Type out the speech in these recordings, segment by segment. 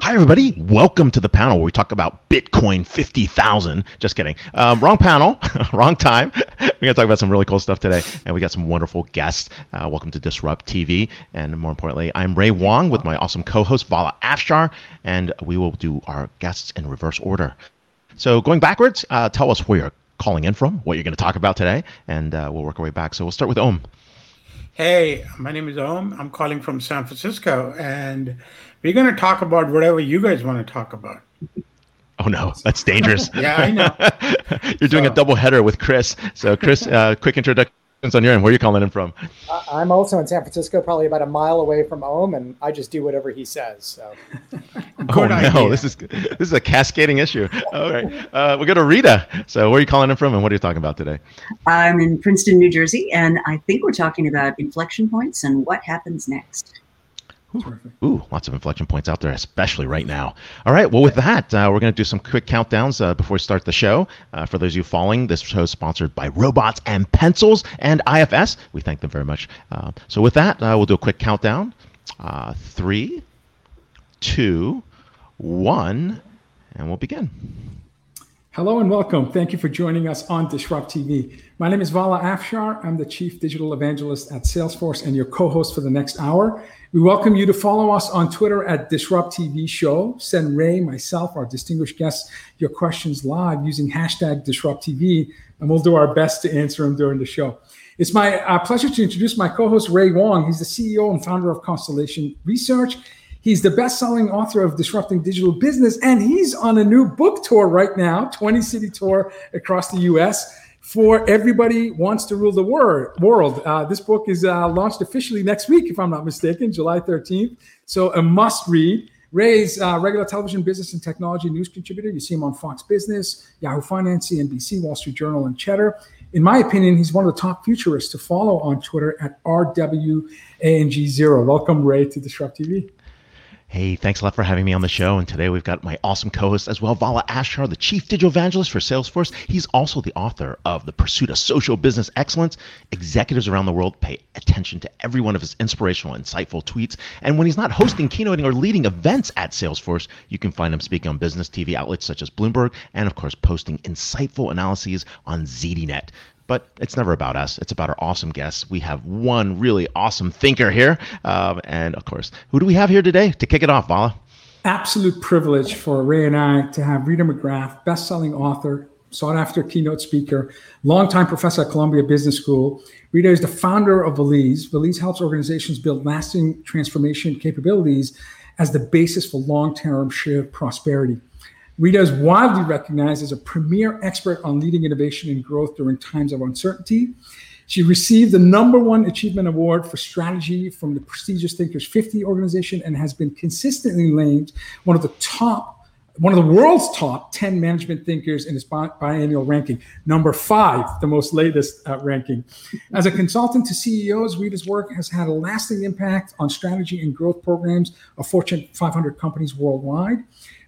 Hi, everybody. Welcome to the panel where we talk about Bitcoin 50,000. Just kidding. Um, wrong panel, wrong time. We're going to talk about some really cool stuff today. And we got some wonderful guests. Uh, welcome to Disrupt TV. And more importantly, I'm Ray Wang with my awesome co host, Vala Afshar. And we will do our guests in reverse order. So, going backwards, uh, tell us where you're calling in from, what you're going to talk about today, and uh, we'll work our way back. So, we'll start with Om. Hey, my name is Om. I'm calling from San Francisco, and we're going to talk about whatever you guys want to talk about. Oh no, that's dangerous. yeah, I know. You're doing so, a double header with Chris. So, Chris, uh, quick introduction on your end. Where are you calling in from? I'm also in San Francisco, probably about a mile away from Om, and I just do whatever he says. So. oh no, this is this is a cascading issue. All right, uh, we go to Rita. So, where are you calling in from, and what are you talking about today? I'm in Princeton, New Jersey, and I think we're talking about inflection points and what happens next. Ooh, ooh, lots of inflection points out there, especially right now. All right, well, with that, uh, we're going to do some quick countdowns uh, before we start the show. Uh, for those of you following, this show is sponsored by Robots and Pencils and IFS. We thank them very much. Uh, so, with that, uh, we'll do a quick countdown uh, three, two, one, and we'll begin. Hello and welcome. Thank you for joining us on Disrupt TV. My name is Vala Afshar. I'm the Chief Digital Evangelist at Salesforce and your co host for the next hour. We welcome you to follow us on Twitter at Disrupt TV Show. Send Ray, myself, our distinguished guests, your questions live using hashtag Disrupt TV, and we'll do our best to answer them during the show. It's my uh, pleasure to introduce my co host, Ray Wang. He's the CEO and founder of Constellation Research. He's the best selling author of Disrupting Digital Business, and he's on a new book tour right now 20 city tour across the US for Everybody Wants to Rule the World. Uh, this book is uh, launched officially next week, if I'm not mistaken, July 13th. So a must read. Ray's uh, regular television business and technology news contributor. You see him on Fox Business, Yahoo Finance, CNBC, Wall Street Journal, and Cheddar. In my opinion, he's one of the top futurists to follow on Twitter at RWANG0. Welcome, Ray, to Disrupt TV. Hey, thanks a lot for having me on the show. And today we've got my awesome co host as well, Vala Afshar, the Chief Digital Evangelist for Salesforce. He's also the author of The Pursuit of Social Business Excellence. Executives around the world pay attention to every one of his inspirational, insightful tweets. And when he's not hosting, keynoting, or leading events at Salesforce, you can find him speaking on business TV outlets such as Bloomberg and, of course, posting insightful analyses on ZDNet. But it's never about us. It's about our awesome guests. We have one really awesome thinker here. Um, and of course, who do we have here today to kick it off, Vala? Absolute privilege for Ray and I to have Rita McGrath, best-selling author, sought after keynote speaker, longtime professor at Columbia Business School. Rita is the founder of Valize. Valize helps organizations build lasting transformation capabilities as the basis for long-term shared prosperity. Rita is widely recognized as a premier expert on leading innovation and growth during times of uncertainty. She received the number one achievement award for strategy from the prestigious Thinkers 50 organization and has been consistently named one of the top one of the world's top 10 management thinkers in its biannual ranking, number five, the most latest uh, ranking. As a consultant to CEOs, Rita's work has had a lasting impact on strategy and growth programs of Fortune 500 companies worldwide.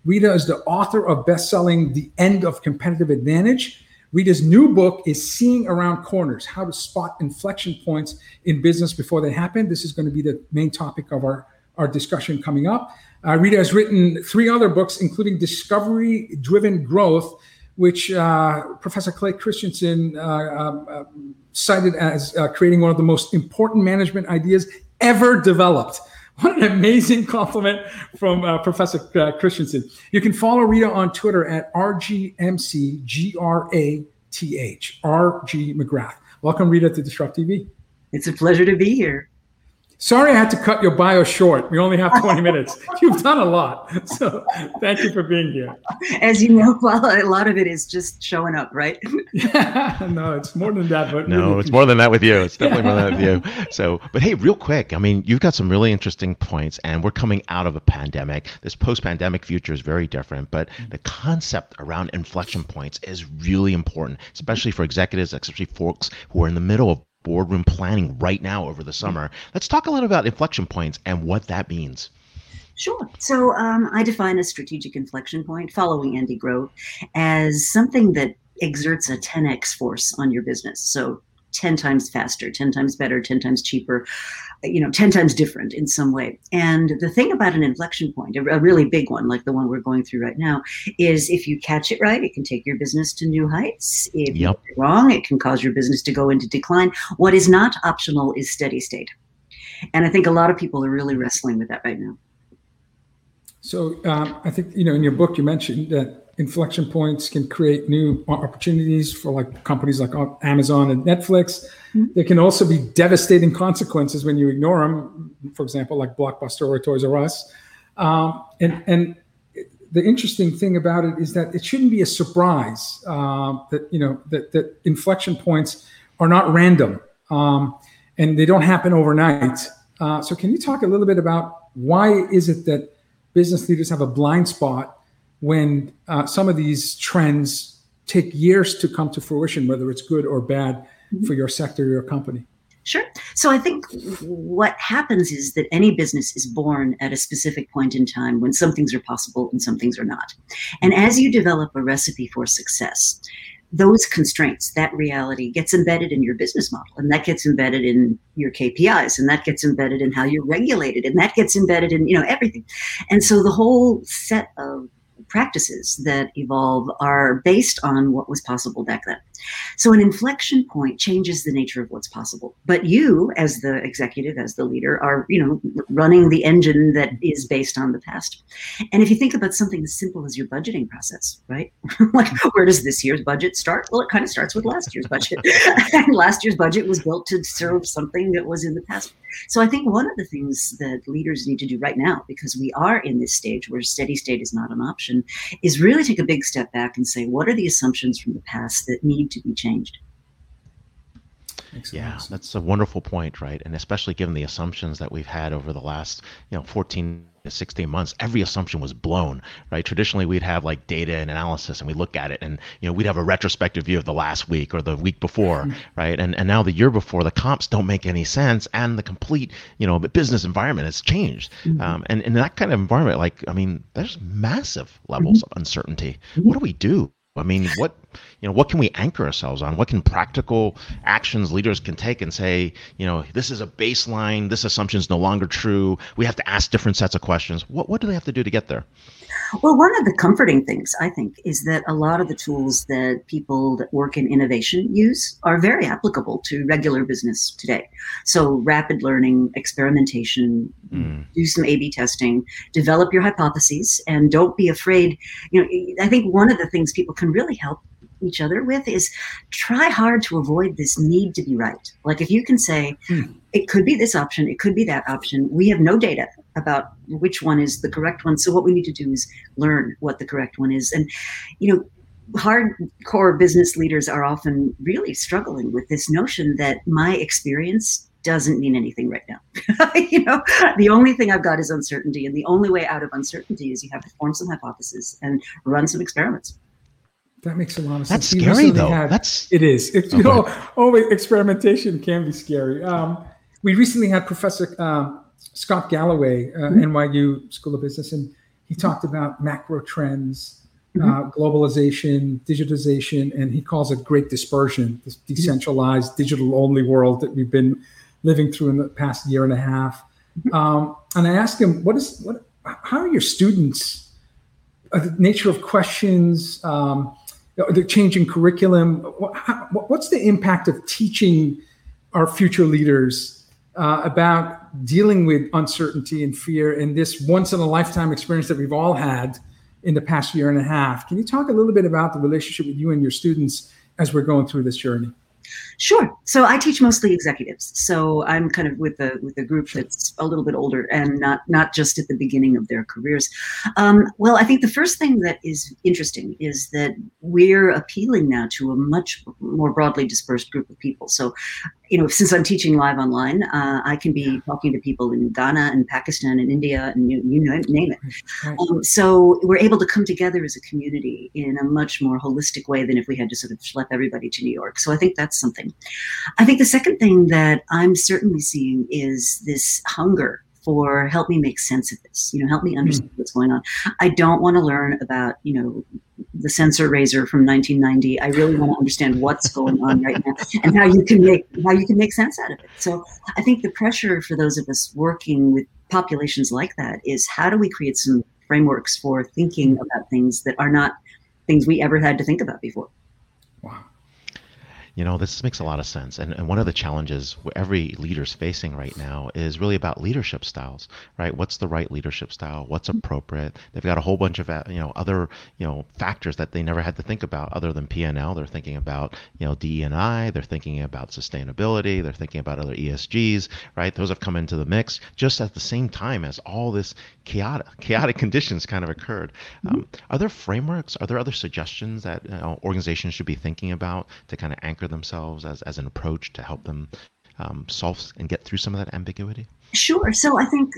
Rita is the author of best-selling The End of Competitive Advantage. Rita's new book is Seeing Around Corners: How to Spot Inflection Points in Business Before They Happen. This is going to be the main topic of our, our discussion coming up. Uh, Rita has written three other books, including Discovery Driven Growth, which uh, Professor Clay Christensen uh, um, uh, cited as uh, creating one of the most important management ideas ever developed. What an amazing compliment from uh, Professor uh, Christensen. You can follow Rita on Twitter at RGMCGRATH, RG McGrath. Welcome, Rita, to Disrupt TV. It's a pleasure to be here. Sorry, I had to cut your bio short. We only have 20 minutes. You've done a lot. So thank you for being here. As you know, well, a lot of it is just showing up, right? yeah, no, it's more than that. But no, really it's more than that with you. It's definitely more than that with you. So, but hey, real quick, I mean, you've got some really interesting points, and we're coming out of a pandemic. This post pandemic future is very different, but mm. the concept around inflection points is really important, especially for executives, especially folks who are in the middle of boardroom planning right now over the summer. Let's talk a little about inflection points and what that means. Sure. So um, I define a strategic inflection point, following Andy Grove, as something that exerts a 10x force on your business. So 10 times faster, 10 times better, 10 times cheaper, you know, 10 times different in some way. And the thing about an inflection point, a, a really big one, like the one we're going through right now, is if you catch it right, it can take your business to new heights. If yep. you get it wrong, it can cause your business to go into decline. What is not optional is steady state. And I think a lot of people are really wrestling with that right now. So um, I think, you know, in your book, you mentioned that inflection points can create new opportunities for like companies like Amazon and Netflix. Mm-hmm. There can also be devastating consequences when you ignore them. For example, like Blockbuster or Toys R Us. Um, and and the interesting thing about it is that it shouldn't be a surprise uh, that you know that that inflection points are not random um, and they don't happen overnight. Uh, so can you talk a little bit about why is it that business leaders have a blind spot when uh, some of these trends take years to come to fruition, whether it's good or bad mm-hmm. for your sector or your company? Sure. So I think what happens is that any business is born at a specific point in time when some things are possible and some things are not. And as you develop a recipe for success, those constraints, that reality gets embedded in your business model, and that gets embedded in your KPIs, and that gets embedded in how you're regulated, and that gets embedded in you know everything. And so the whole set of practices that evolve are based on what was possible back then. So an inflection point changes the nature of what's possible. But you, as the executive, as the leader, are you know running the engine that is based on the past. And if you think about something as simple as your budgeting process, right? like where does this year's budget start? Well, it kind of starts with last year's budget. and last year's budget was built to serve something that was in the past. So I think one of the things that leaders need to do right now, because we are in this stage where steady state is not an option, is really take a big step back and say, what are the assumptions from the past that need to be changed? Yeah, that's a wonderful point, right? And especially given the assumptions that we've had over the last, you know, 14 to 16 months, every assumption was blown, right? Traditionally, we'd have like data and analysis, and we look at it, and you know, we'd have a retrospective view of the last week or the week before, mm-hmm. right? And and now the year before, the comps don't make any sense, and the complete, you know, business environment has changed. Mm-hmm. Um, and in that kind of environment, like, I mean, there's massive levels mm-hmm. of uncertainty. What do we do? I mean, what you know, what can we anchor ourselves on? What can practical actions leaders can take and say, you know, this is a baseline. This assumption is no longer true. We have to ask different sets of questions. What what do they have to do to get there? Well, one of the comforting things I think is that a lot of the tools that people that work in innovation use are very applicable to regular business today. So, rapid learning, experimentation, mm. do some A B testing, develop your hypotheses, and don't be afraid. You know, I think one of the things people can really help each other with is try hard to avoid this need to be right. Like if you can say, hmm. it could be this option, it could be that option. We have no data about which one is the correct one. So what we need to do is learn what the correct one is. And, you know, hardcore business leaders are often really struggling with this notion that my experience doesn't mean anything right now. you know, the only thing I've got is uncertainty, and the only way out of uncertainty is you have to form some hypotheses and run some experiments. That makes a lot of sense. That's scary, though. Had, That's it is. It, you know, always experimentation can be scary. Um, we recently had Professor uh, Scott Galloway, uh, mm-hmm. NYU School of Business, and he talked about macro trends, mm-hmm. uh, globalization, digitization, and he calls it great dispersion, this mm-hmm. decentralized, digital-only world that we've been living through in the past year and a half. Mm-hmm. Um, and I asked him, "What is what? How are your students? Uh, the nature of questions." Um, the changing curriculum. What's the impact of teaching our future leaders uh, about dealing with uncertainty and fear in this once in a lifetime experience that we've all had in the past year and a half? Can you talk a little bit about the relationship with you and your students as we're going through this journey? Sure. So I teach mostly executives. So I'm kind of with a with a group that's a little bit older and not not just at the beginning of their careers. Um, well, I think the first thing that is interesting is that we're appealing now to a much more broadly dispersed group of people. So you know, since I'm teaching live online, uh, I can be talking to people in Ghana and Pakistan and India and you, you name it. Um, so we're able to come together as a community in a much more holistic way than if we had to sort of schlep everybody to New York. So I think that's something. I think the second thing that I'm certainly seeing is this hunger for help me make sense of this you know help me understand mm. what's going on i don't want to learn about you know the sensor razor from 1990. I really want to understand what's going on right now and how you can make how you can make sense out of it. So I think the pressure for those of us working with populations like that is how do we create some frameworks for thinking about things that are not things we ever had to think about before. You know, this makes a lot of sense. And, and one of the challenges every leader's facing right now is really about leadership styles, right? What's the right leadership style? What's appropriate? They've got a whole bunch of, uh, you know, other, you know, factors that they never had to think about other than P&L. They're thinking about, you know, DE&I, they're thinking about sustainability, they're thinking about other ESGs, right? Those have come into the mix just at the same time as all this chaotic, chaotic conditions kind of occurred. Um, are there frameworks? Are there other suggestions that you know, organizations should be thinking about to kind of anchor themselves as, as an approach to help them um, solve and get through some of that ambiguity? Sure. So I think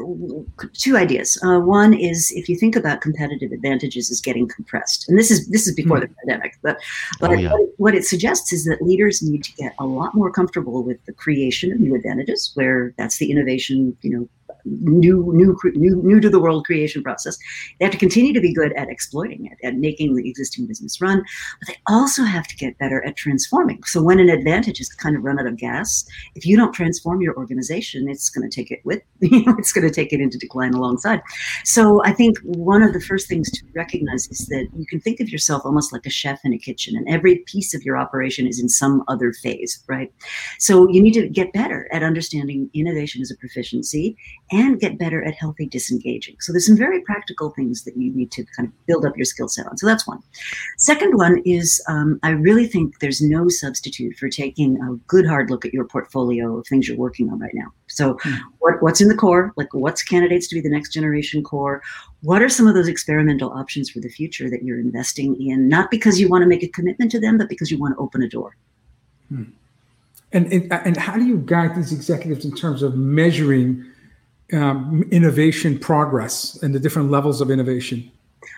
two ideas. Uh, one is if you think about competitive advantages as getting compressed, and this is this is before mm. the pandemic, but but oh, yeah. what, it, what, it suggests is that leaders need to get a lot more comfortable with the creation of new advantages, where that's the innovation, you know, new, new, new, new to the world creation process. They have to continue to be good at exploiting it, at making the existing business run, but they also have to get better at transforming. So when an advantage is kind of run out of gas, if you don't transform your organization, it's going to take it with, you know, it's going to take it into decline alongside. So I think one of the first things to recognize is that you can think of yourself almost like a chef in a kitchen, and every piece of your operation is in some other phase, right? So you need to get better at understanding innovation as a proficiency and get better at healthy disengaging. So there's some very practical things that you need to kind of build up your skill set on. So that's one. Second one is um, I really think there's no substitute for taking a good hard look at your portfolio of things you're working on right now. So hmm. what, what's in the core? Like what's candidates to be the next generation core? What are some of those experimental options for the future that you're investing in? Not because you want to make a commitment to them, but because you want to open a door. Hmm. And, and, and how do you guide these executives in terms of measuring um, innovation progress and the different levels of innovation?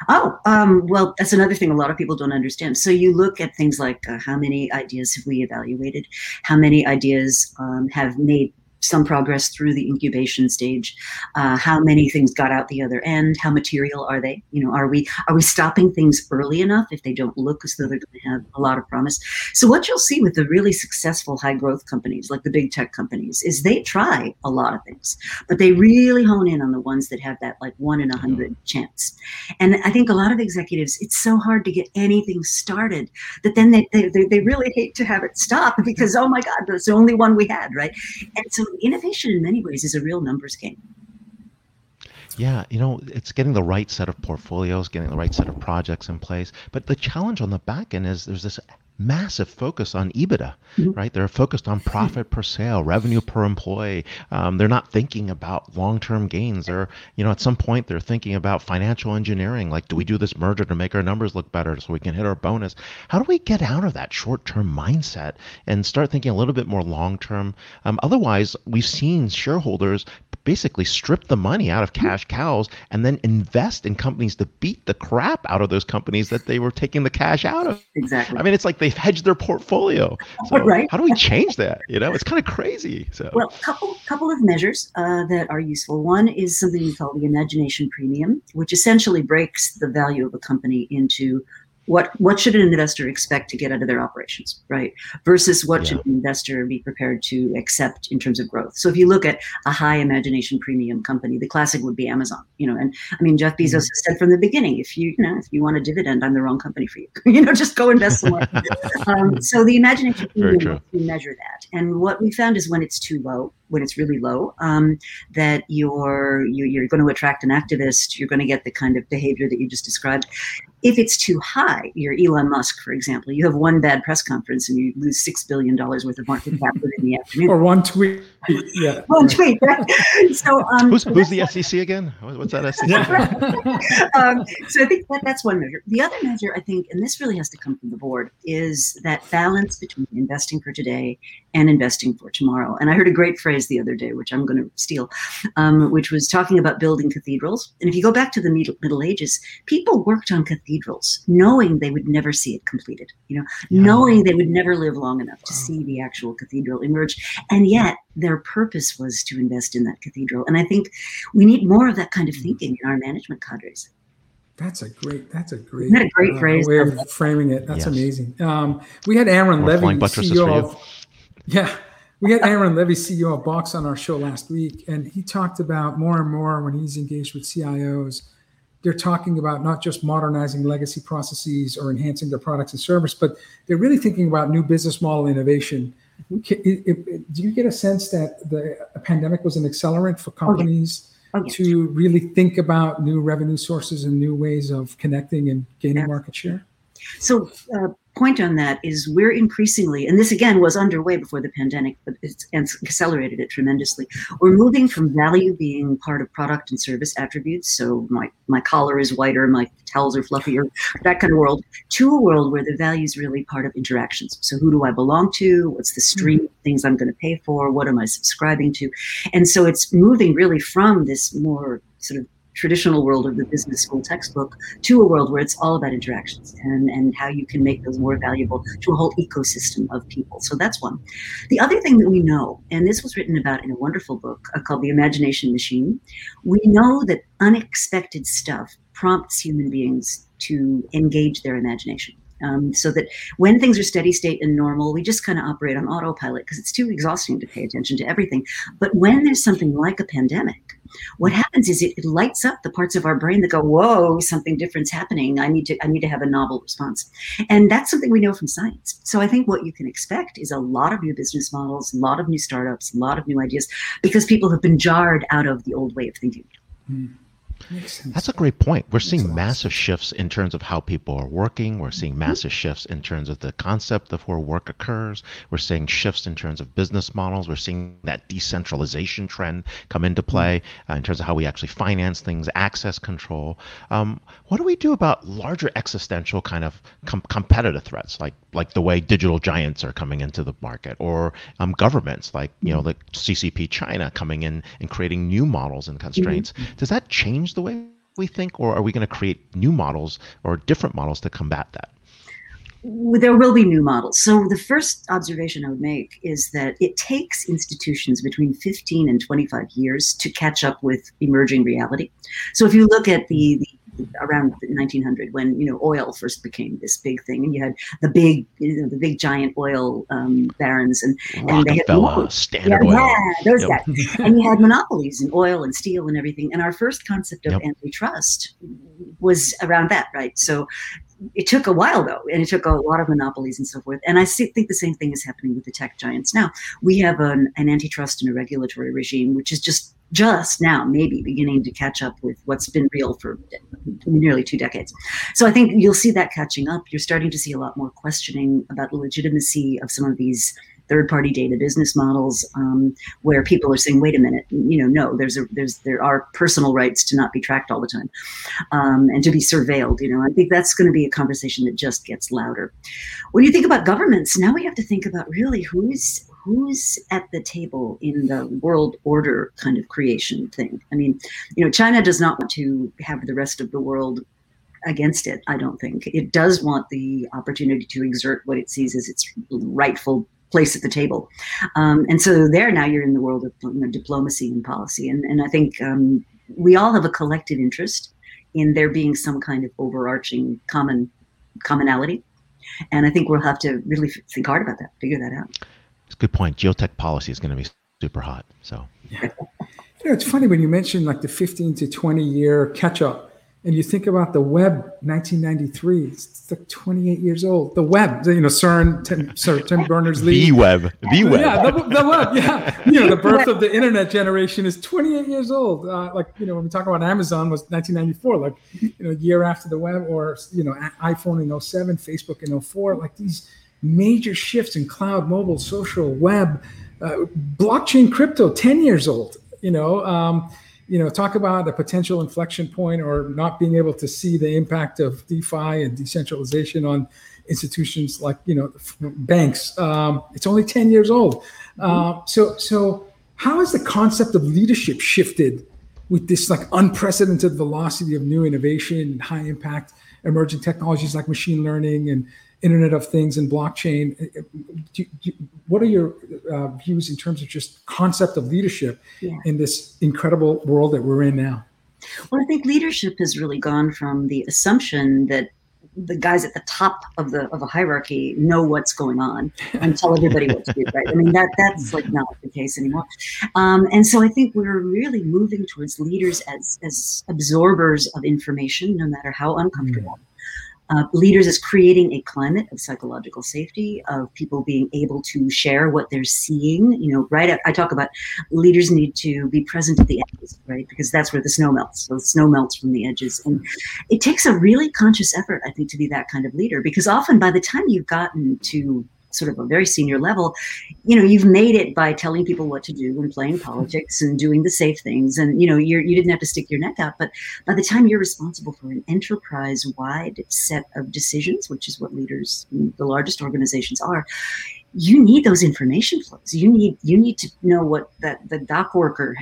Oh, um, well, that's another thing a lot of people don't understand. So you look at things like uh, how many ideas have we evaluated, how many ideas um, have made some progress through the incubation stage. Uh, how many things got out the other end? How material are they? You know are we are we stopping things early enough if they don't look as though they're going to have a lot of promise? So what you'll see with the really successful high growth companies like the big tech companies is they try a lot of things but they really hone in on the ones that have that like one in a hundred mm-hmm. chance. And i think a lot of executives it's so hard to get anything started that then they, they, they really hate to have it stop because oh my god that's the only one we had right? And so innovation in many ways is a real numbers game. Yeah, you know, it's getting the right set of portfolios, getting the right set of projects in place. But the challenge on the back end is there's this massive focus on EBITDA, mm-hmm. right? They're focused on profit per sale, revenue per employee. Um, they're not thinking about long-term gains. Or, you know, at some point they're thinking about financial engineering. Like, do we do this merger to make our numbers look better so we can hit our bonus? How do we get out of that short-term mindset and start thinking a little bit more long-term? Um, otherwise, we've seen shareholders basically strip the money out of cash cows and then invest in companies to beat the crap out of those companies that they were taking the cash out of. Exactly. I mean, it's like they've hedged their portfolio. So right. how do we change that? You know, it's kind of crazy. So well, couple couple of measures uh, that are useful. One is something we call the imagination premium, which essentially breaks the value of a company into what what should an investor expect to get out of their operations right? Versus what yeah. should an investor be prepared to accept in terms of growth? So if you look at a high imagination premium company the classic would be amazon you know and i mean jeff bezos mm-hmm. has said from the beginning if you, you know if you want a dividend i'm the wrong company for you. You know just go invest somewhere um, so the imagination premium we measure that. And what we found is when it's too low when it's really low um, that you're you, are you are going to attract an activist you're going to get the kind of behavior that you just described if it's too high, you're Elon Musk, for example, you have one bad press conference and you lose $6 billion worth of market cap within the afternoon. Or one tweet. Yeah. one tweet. Right? So, um, who's, who's the SEC again? What's that SEC? um, so I think that, that's one measure. The other measure, I think, and this really has to come from the board, is that balance between investing for today and investing for tomorrow. And I heard a great phrase the other day, which I'm going to steal, um, which was talking about building cathedrals. And if you go back to the Middle Ages, people worked on cathedrals cathedrals, knowing they would never see it completed, you know, yeah. knowing they would never live long enough to see the actual cathedral emerge. And yet their purpose was to invest in that cathedral. And I think we need more of that kind of mm-hmm. thinking in our management cadres. That's a great. That's a great. Isn't that a great uh, phrase? way of framing it. That's Yes. amazing. Um, we had Aaron More Levie, flying CEO you? of. Yeah, we had Aaron Levie, CEO of Box, on our show last week, and he talked about more and more when he's engaged with CIOs. They're talking about not just modernizing legacy processes or enhancing their products and service, but they're really thinking about new business model innovation. Ca- it- it- Do you get a sense that the pandemic was an accelerant for companies? Oh, yes. to really think about new revenue sources and new ways of connecting and gaining Yeah. market share? So, uh, point on that is we're increasingly, and this again was underway before the pandemic, but it's accelerated it tremendously. We're moving from value being part of product and service attributes. So my my collar is whiter, my towels are fluffier, that kind of world, to a world where the value is really part of interactions. So who do I belong to? What's the hmm. stream of things I'm going to pay for? What am I subscribing to? And so it's moving really from this more sort of traditional world of the business school textbook to a world where it's all about interactions and, and how you can make those more valuable to a whole ecosystem of people. So that's one. The other thing that we know, and this was written about in a wonderful book uh, called The Imagination Machine, we know that unexpected stuff prompts human beings to engage their imagination. Um, so that when things are steady state and normal, we just kind of operate on autopilot because it's too exhausting to pay attention to everything. But when there's something like a pandemic, what happens is it, it lights up the parts of our brain that go, "Whoa, something different's happening. I need to I need to have a novel response," and that's something we know from science. So I think what you can expect is a lot of new business models, a lot of new startups, a lot of new ideas, because people have been jarred out of the old way of thinking. Sense. That's a great point. We're seeing massive shifts in terms of how people are working. We're seeing massive shifts in terms of the concept of where work occurs. We're seeing shifts in terms of business models. We're seeing that decentralization trend come into play uh, in terms of how we actually finance things, access control. Um, what do we do about larger existential kind of com- competitive threats, like like the way digital giants are coming into the market, or um, governments like you know the CCP China coming in and creating new models and constraints? Does that change the way we think, or are we going to create new models or different models to combat that? there will be new models. So the first observation I would make is that it takes institutions between 15 and 25 years to catch up with emerging reality. So if you look at the, the around 1900 when you know oil first became this big thing and you had the big you know the big giant oil um, barons and and they had. Standard yeah, Oil. yeah, those Yep. guys. and you had monopolies in oil and steel and everything. And our first concept of Yep. antitrust was around that, right? So it took a while though, and it took a lot of monopolies and so forth. And I see, think the same thing is happening with the tech giants now. We have an, an antitrust and a regulatory regime, which is just just now maybe beginning to catch up with what's been real for nearly two decades. So I think you'll see that catching up. You're starting to see a lot more questioning about the legitimacy of some of these third-party data business models, um, where people are saying, "Wait a minute, you know, no, there's a there's there are personal rights to not be tracked all the time, um, and to be surveilled." You know, I think that's going to be a conversation that just gets louder. When you think about governments, now we have to think about really who's who's at the table in the world order kind of creation thing. I mean, you know, China does not want to have the rest of the world against it, I don't think. It does want the opportunity to exert what it sees as its rightful place at the table. Um, and so there now you're in the world of you know, diplomacy and policy. And, and I think um, we all have a collective interest in there being some kind of overarching common commonality. And I think we'll have to really think hard about that, figure that out. It's a good point. Geotech policy is going to be super hot. So yeah. You know, it's funny when you mention like the 15 to 20 year catch up and you think about the web 1993 it's like 28 years old the web you know cern tim, Sir tim berners-lee the web, the web. yeah the, the web yeah you know the birth of the internet generation is 28 years old uh, like you know when we talk about amazon was 1994 like you know year after the web or you know iphone in 07 facebook in 04 like these major shifts in cloud mobile social web uh, blockchain crypto 10 years old you know um, you know talk about a potential inflection point or not being able to see the impact of defi and decentralization on institutions like you know banks. Um, it's only 10 years old. Uh, so so how has the concept of leadership shifted with this like unprecedented velocity of new innovation and high impact emerging technologies like machine learning and internet of things and blockchain do, do, what are your uh, views in terms of just concept of leadership Yeah. in this incredible world that we're in now Well, I think leadership has really gone from the assumption that the guys at the top of the of a hierarchy know what's going on and tell everybody what to do. Right? I mean that that's like not the case anymore. Um, and so I think we're really moving towards leaders as as absorbers of information, no matter how uncomfortable. Mm uh, leaders is creating a climate of psychological safety of people being able to share what they're seeing you know right i talk about leaders need to be present at the edges right? Because that's where the snow melts so the snow melts from the edges. And it takes a really conscious effort i think to be that kind of leader because often by the time you've gotten to sort of a very senior level, you know, you've made it by telling people what to do and playing politics and doing the safe things. And, you know, you're, you didn't have to stick your neck out. But by the time you're responsible for an enterprise wide set of decisions, which is what leaders in the largest organizations are, you need those information flows. You need you need to know what that the dock worker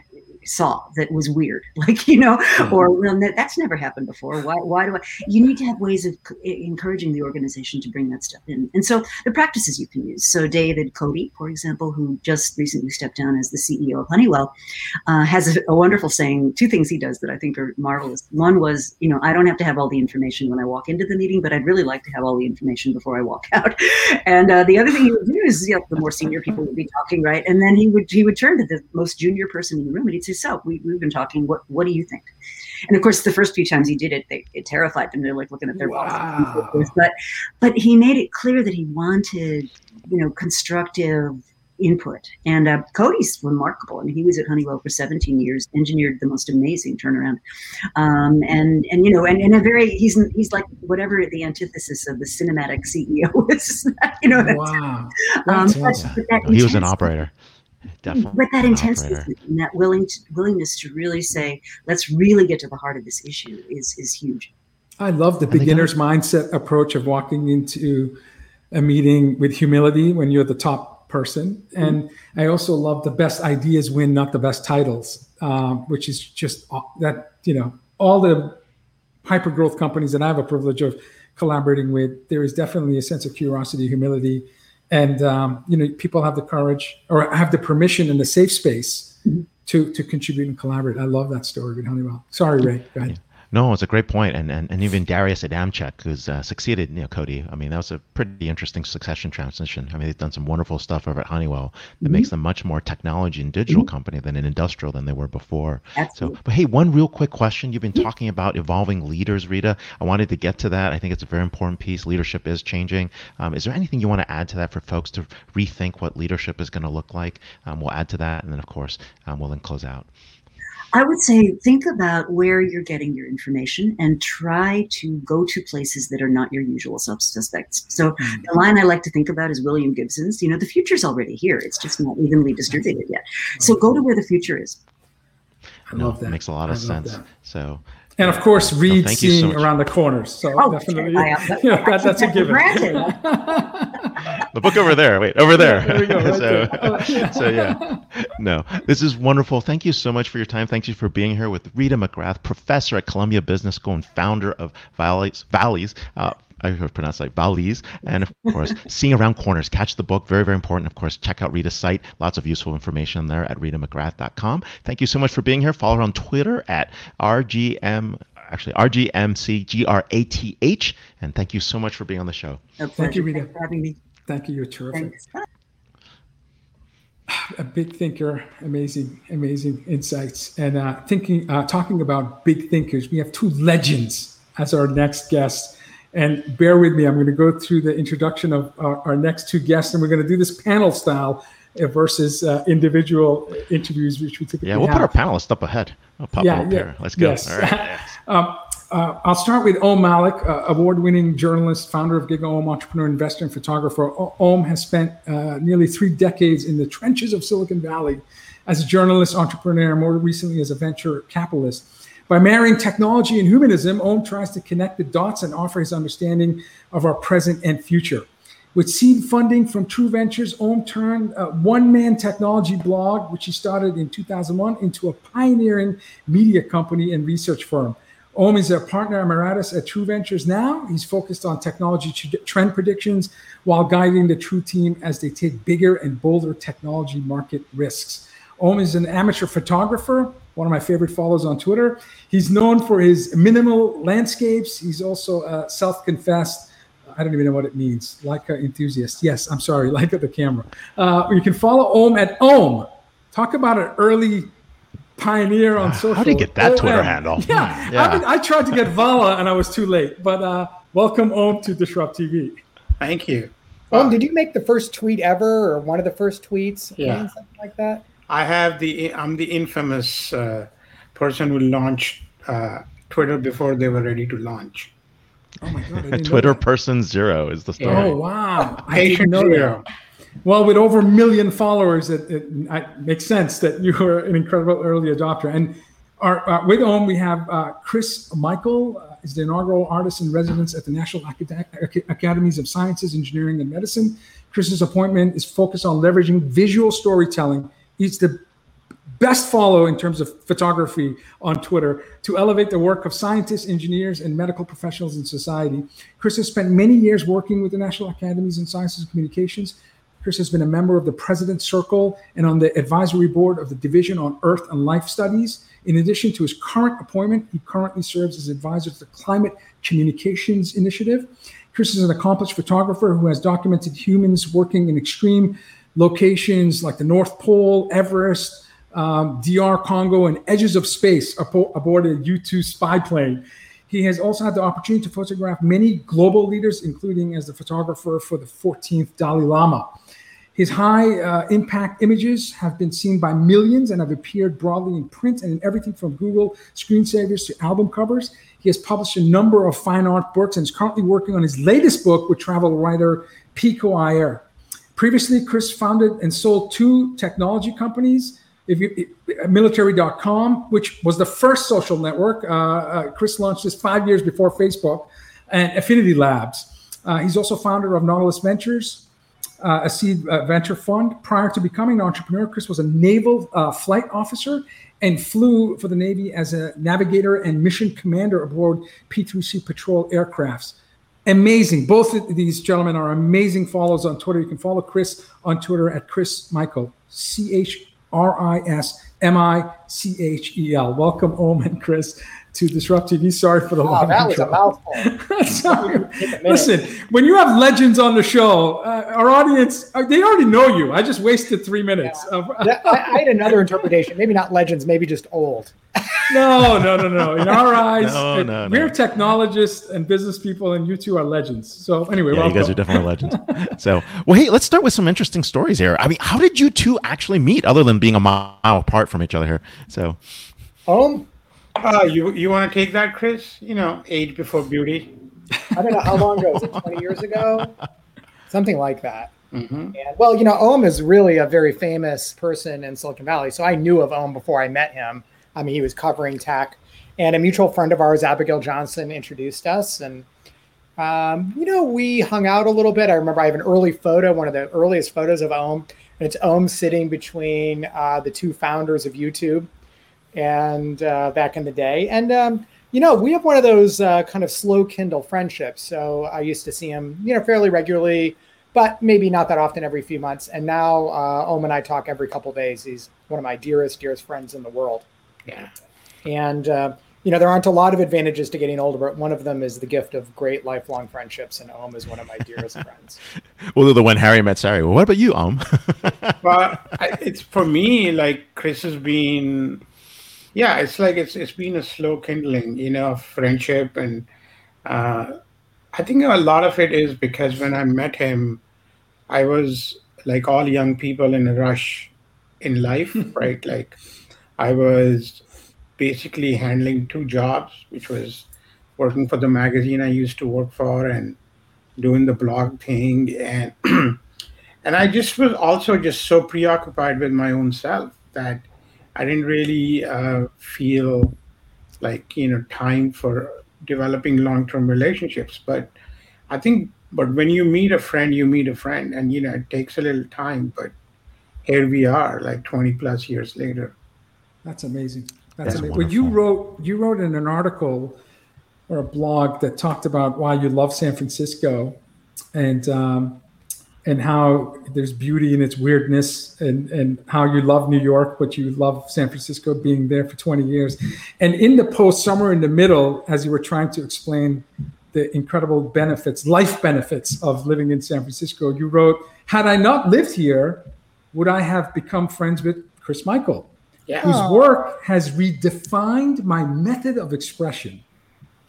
saw that was weird like you know mm-hmm. or well that's never happened before. Why, why do i you need to have ways of encouraging the organization to bring that stuff in. And so the practices you can use. So david Cote, for example who just recently stepped down as the ceo of honeywell uh, has a, a, wonderful saying two things he does that i think are marvelous. One was you know i don't have to have all the information when i walk into the meeting but i'd really like to have all the information before i walk out. And uh, the other thing he would do is you know the more senior people would be talking right? And then he would he would turn to the most junior person in the room and he'd say so we, we've been talking. What what do you think? And of course, the first few times he did it, they, it terrified them. They're like looking at their wow. bosses. But but he made it clear that he wanted you know constructive input. And uh, Cote's remarkable. I mean, he was at Honeywell for 17 years, engineered the most amazing turnaround. Um, and and you know, and in a very he's he's like whatever the antithesis of the cinematic CEO is. you know, wow. Um, but, but he was an operator. Definitely. But that intensity and that willing to, willingness to really say, let's really get to the heart of this issue is is huge. I love the beginner's mindset approach of walking into a meeting with humility when you're the top person. Mm-hmm. And I also love the best ideas win, not the best titles, um, which is just that, you know, all the hyper growth companies that I have a privilege of collaborating with, there is definitely a sense of curiosity, humility, and um, you know people have the courage or have the permission and the safe space mm-hmm. to to contribute and collaborate. I love that story with Honeywell. Sorry, Ray. Go ahead. No, it's a great point, and and, and even Darius Adamczyk, who's uh, succeeded you know Cote. I mean, that was a pretty interesting succession transition. I mean, they've done some wonderful stuff over at Honeywell that mm-hmm. makes them much more technology and digital mm-hmm. company than an industrial than they were before. Absolutely. So, but hey, one real quick question: You've been talking about evolving leaders, Rita. I wanted to get to that. I think it's a very important piece. Leadership is changing. Um, is there anything you want to add to that for folks to rethink what leadership is going to look like? Um, we'll add to that, and then of course um, we'll then close out. I would say think about where you're getting your information and try to go to places that are not your usual suspects. So mm-hmm. the line I like to think about is William Gibson's, you know, the future's already here. It's just not evenly distributed yet. So go to where the future is. I love that. Makes a lot of sense. That. So and of course, read so seeing so around the corners. So oh, definitely, I, I, you know, that, that's a given. the book over there. Wait, over there. there go, right so, there. so yeah, no, this is wonderful. Thank you so much for your time. Thank you for being here with Rita McGrath, professor at Columbia Business School and founder of Valleys. Valleys uh, I pronounce like Valise, and of course, seeing around corners. Catch the book, very very important. Of course, check out Rita's site. Lots of useful information there at ritamcgrath.com. Thank you so much for being here. Follow her on Twitter at rgm. Actually, RGMCGRATH. And thank you so much for being on the show. Thank you, Rita. for having me. Thank you. You're terrific. Thanks. A big thinker, amazing, amazing insights. And uh, thinking, uh, talking about big thinkers, we have two legends as our next guests. And bear with me, I'm going to go through the introduction of our, our next two guests, and we're going to do this panel style uh, versus uh, individual interviews, which we typically Yeah, we'll have. put our panelists up ahead. I'll pop yeah, up yeah. here. Let's go. Yes. All right. um, uh, I'll start with Om Malik, uh, award-winning journalist, founder of GigaOM, entrepreneur, investor, and photographer. Om has spent uh, nearly three decades in the trenches of Silicon Valley as a journalist, entrepreneur, more recently as a venture capitalist. By marrying technology and humanism, Om tries to connect the dots and offer his understanding of our present and future. With seed funding from True Ventures, Om turned a one man technology blog, which he started in 2001, into a pioneering media company and research firm. Om is a partner emeritus at True Ventures now. He's focused on technology trend predictions while guiding the True team as they take bigger and bolder technology market risks. Om is an amateur photographer one of my favorite follows on Twitter. He's known for his minimal landscapes. He's also a self-confessed, I don't even know what it means, Leica enthusiast. Yes, I'm sorry, Leica the camera. Uh, you can follow Om at Om. Talk about an early pioneer on social. How did you get that Twitter handle? Yeah, Hmm, yeah. I, mean, I tried to get Vala and I was too late. But uh, welcome Om to Disrupt TV. Thank you. Om, did you make the first tweet ever, or one of the first tweets? Yeah. something like that. I have the I'm the infamous uh, person who launched uh, Twitter before they were ready to launch. Oh my god! I Twitter person zero is the story. Oh wow! I didn't Patient know that. Well, with over a million followers, it, it, it makes sense that you were an incredible early adopter. And our, uh, with OM, we have uh, Chris Michel, uh, is the inaugural artist in residence at the National Acad- Academies of Sciences, Engineering, and Medicine. Chris's appointment is focused on leveraging visual storytelling. He's the best follow in terms of photography on Twitter to elevate the work of scientists, engineers, and medical professionals in society. Chris has spent many years working with the National Academies in Sciences and Communications. Chris has been a member of the President's Circle and on the advisory board of the Division on Earth and Life Studies. In addition to his current appointment, he currently serves as advisor to the Climate Communications Initiative. Chris is an accomplished photographer who has documented humans working in extreme locations like the North Pole, Everest, um, DR Congo, and edges of space abo- aboard a U 2 spy plane. He has also had the opportunity to photograph many global leaders, including as the photographer for the 14th Dalai Lama. His high uh, impact images have been seen by millions and have appeared broadly in print and in everything from Google screensavers to album covers. He has published a number of fine art books and is currently working on his latest book with travel writer Pico Iyer. Previously, Chris founded and sold two technology companies. You, military.com, which was the first social network, uh, uh, Chris launched this five years before Facebook, and Affinity Labs. Uh, he's also founder of Nautilus Ventures, uh, a seed uh, venture fund. Prior to becoming an entrepreneur, Chris was a naval uh, flight officer and flew for the Navy as a navigator and mission commander aboard P-3C patrol aircrafts. Amazing. Both of these gentlemen are amazing follows on Twitter. You can follow Chris on Twitter at Chris Michel, C H R I S M I C H E L. Welcome, Om and Chris, to Disrupt TV. Sorry for the Wow, long Oh, that was a mouthful. Sorry. Listen, when you have legends on the show, uh, our audience, uh, they already know you. I just wasted three minutes. Of, I, I had another interpretation. Maybe not legends, maybe just old. no, no, no, no. In our eyes, No, no, we're no. technologists and business people, and you two are legends. So, anyway, Yeah, you guys welcome. are definitely legends. So, well, hey, let's start with some interesting stories here. I mean, how did you two actually meet, other than being a mile apart from each other here? So, Om, Uh, you you want to take that, Chris? You know, age before beauty. I don't know how long ago. Was it 20 years ago? Something like that. hmm And well, you know, Om is really a very famous person in Silicon Valley. So I knew of Om before I met him. I mean, he was covering tech, and a mutual friend of ours, Abigail Johnson, introduced us. And um, you know, we hung out a little bit. I remember I have an early photo, one of the earliest photos of Om, and it's Om sitting between uh, the two founders of YouTube, and uh, back in the day. And um, you know, we have one of those uh, kind of slow Kindle friendships. So I used to see him, you know, fairly regularly but maybe not that often every few months. And now uh, Om and I talk every couple days. He's one of my dearest, dearest friends in the world. Yeah. And, uh, you know, there aren't a lot of advantages to getting older, but one of them is the gift of great lifelong friendships. And Om is one of my dearest friends. well, the when Harry met Sally. Well, what about you, Om? But I, it's for me like Chris has been, yeah, it's like it's it's been a slow kindling, you know, of friendship, and uh, I think a lot of it is because when I met him, I was like all young people in a rush in life, right? Like I was basically handling two jobs, which was working for the magazine I used to work for and doing the blog thing and and I just was also just so preoccupied with my own self that I didn't really uh, feel like you know time for developing long-term relationships. But I think, but when you meet a friend, you meet a friend, and you know it takes a little time. But here we are, like twenty plus years later. That's amazing. That's, That's amazing. Well, you wrote you wrote in an article or a blog that talked about why you love San Francisco, and um, and how there's beauty in its weirdness and, and how you love New York, but you love San Francisco being there for 20 years. And in the post, somewhere in the middle, as you were trying to explain the incredible benefits, life benefits of living in San Francisco, you wrote, Had I not lived here, would I have become friends with Chris Michel, yeah. whose work has redefined my method of expression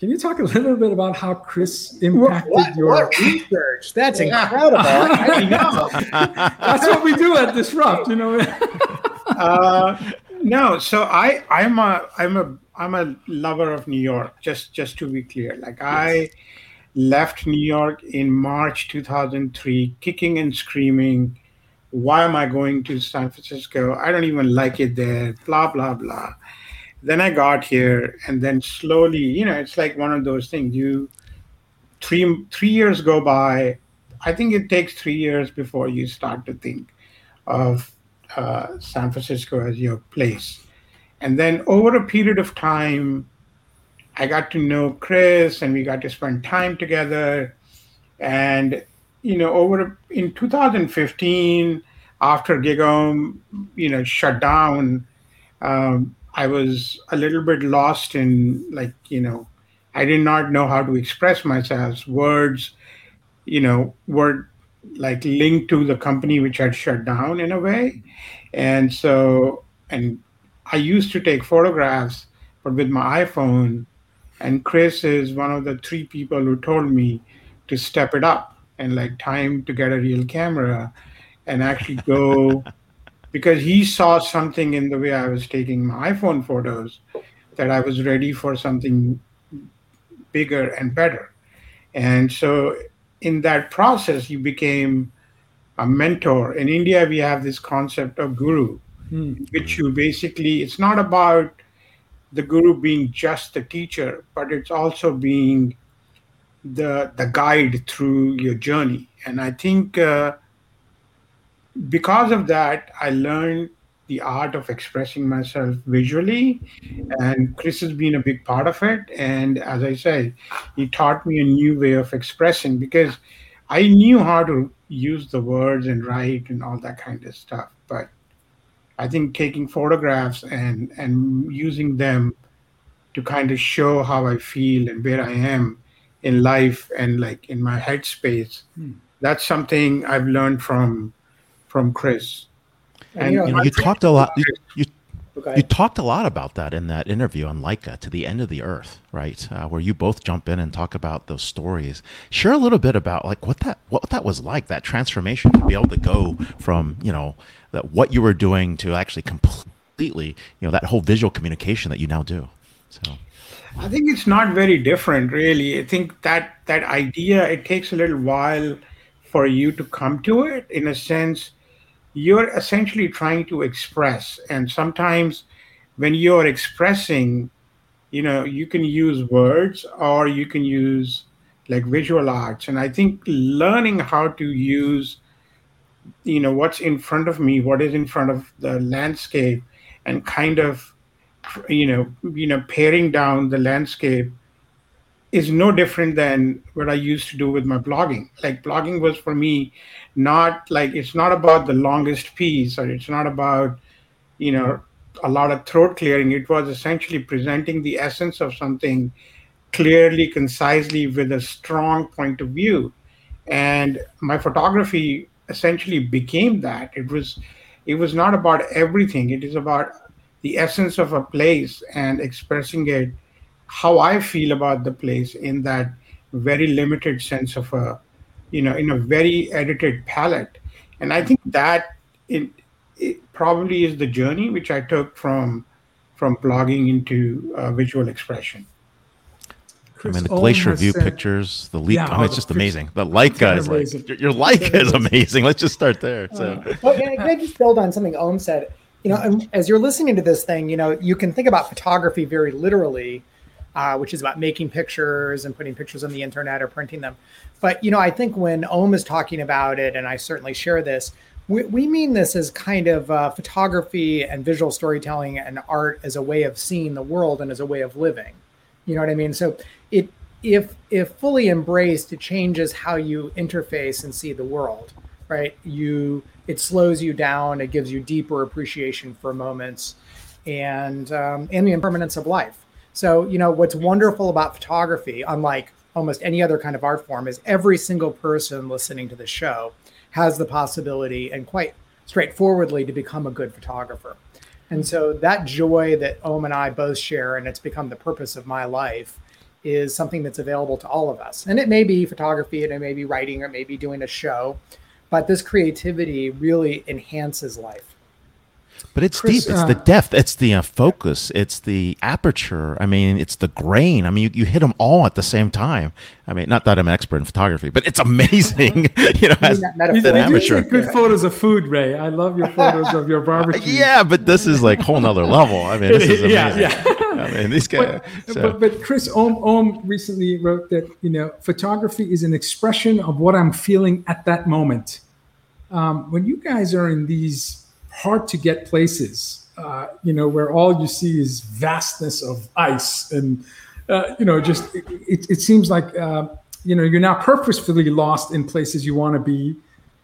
can you talk a little bit about how Chris impacted what, your what research? That's incredible. That's what we do at Disrupt, you know. uh, no, so I I'm a I'm a I'm a lover of New York. Just just to be clear, like yes. I left New York in March 2003, kicking and screaming. Why am I going to San Francisco? I don't even like it there. Blah blah blah then I got here, and then slowly, you know, it's like one of those things. You three three years go by. I think it takes three years before you start to think of uh, San Francisco as your place, and then over a period of time, I got to know Chris, and we got to spend time together, and you know, over in 2015, after GigaOM, you know, shut down. Um, I was a little bit lost in like, you know, I did not know how to express myself. Words, you know, were like linked to the company which had shut down in a way. And so, and I used to take photographs, but with my iPhone. And Chris is one of the three people who told me to step it up and like time to get a real camera and actually go because he saw something in the way I was taking my iPhone photos that I was ready for something bigger and better. And so in that process, he became a mentor. In India, we have this concept of guru, mm. which you basically, it's not about the guru being just the teacher, but it's also being the the guide through your journey. And I think uh, because of that, I learned the art of expressing myself visually, and Chris has been a big part of it. And as I say, he taught me a new way of expressing because I knew how to use the words and write and all that kind of stuff, but I think taking photographs and and using them to kind of show how I feel and where I am in life and like in my headspace. Hmm. That's something I've learned from from Chris. And, you, know, you talked a lot. You, you, you, talked a lot about that in that interview on Leica to the end of the earth, right? Uh, where you both jump in and talk about those stories. Share a little bit about like what that what that was like that transformation to be able to go from you know that what you were doing to actually completely you know that whole visual communication that you now do. So. I think it's not very different, really. I think that that idea it takes a little while for you to come to it. In a sense, you're essentially trying to express and sometimes when you're expressing you know you can use words or you can use like visual arts and i think learning how to use you know what's in front of me what is in front of the landscape and kind of you know you know paring down the landscape is no different than what I used to do with my blogging. Like blogging was for me not like it's not about the longest piece or it's not about, you know, a lot of throat clearing. It was essentially presenting the essence of something clearly, concisely, with a strong point of view. And my photography essentially became that. It was it was not about everything. It is about the essence of a place and expressing it how I feel about the place in that very limited sense of a, you know, in a very edited palette. And I think that it, it probably is the journey which I took from from blogging into uh, visual expression. Chris I mean, the glacier view said, pictures, the leak. Yeah, oh, it's just amazing. The Leica is like your, your Leica is amazing. Let's just start there. So, uh, well, can I just build on something Om said? You know, as you're listening to this thing, you know, you can think about photography very literally, uh, which is about making pictures and putting pictures on the internet or printing them. But you know, I think when Om is talking about it, and I certainly share this, we, we mean this as kind of uh, photography and visual storytelling and art as a way of seeing the world and as a way of living. You know what I mean? So it if if fully embraced, it changes how you interface and see the world right? You it slows you down. It gives you deeper appreciation for moments, and um, and the impermanence of life. So you know what's wonderful about photography, unlike almost any other kind of art form, is every single person listening to the show has the possibility and quite straightforwardly to become a good photographer. And so that joy that Om and I both share, and it's become the purpose of my life, is something that's available to all of us. And it may be photography, and it may be writing, or it may be doing a show, but this creativity really enhances life. But it's Chris, deep. It's uh, the depth. It's the uh, focus. It's the aperture. I mean, it's the grain. I mean, you, you hit them all at the same time. I mean, not that I'm an expert in photography, but it's amazing. you know, as an amateur. Good photos of food, Ray. I love your photos of your barbecue. yeah, but this is like whole nother level. I mean, this is amazing. yeah, yeah. I mean, this guy. But, so. but, but Chris Om, Om recently wrote that you know photography is an expression of what I'm feeling at that moment. Um, when you guys are in these hard to get places, uh, you know, where all you see is vastness of ice and, uh, you know, just it, it, it seems like, uh, you know, you're now purposefully lost in places you want to be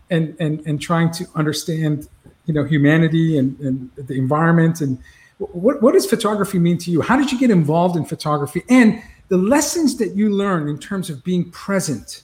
and, and, and trying to understand, you know, humanity and, and the environment. And what, what does photography mean to you? How did you get involved in photography? And the lessons that you learn in terms of being present,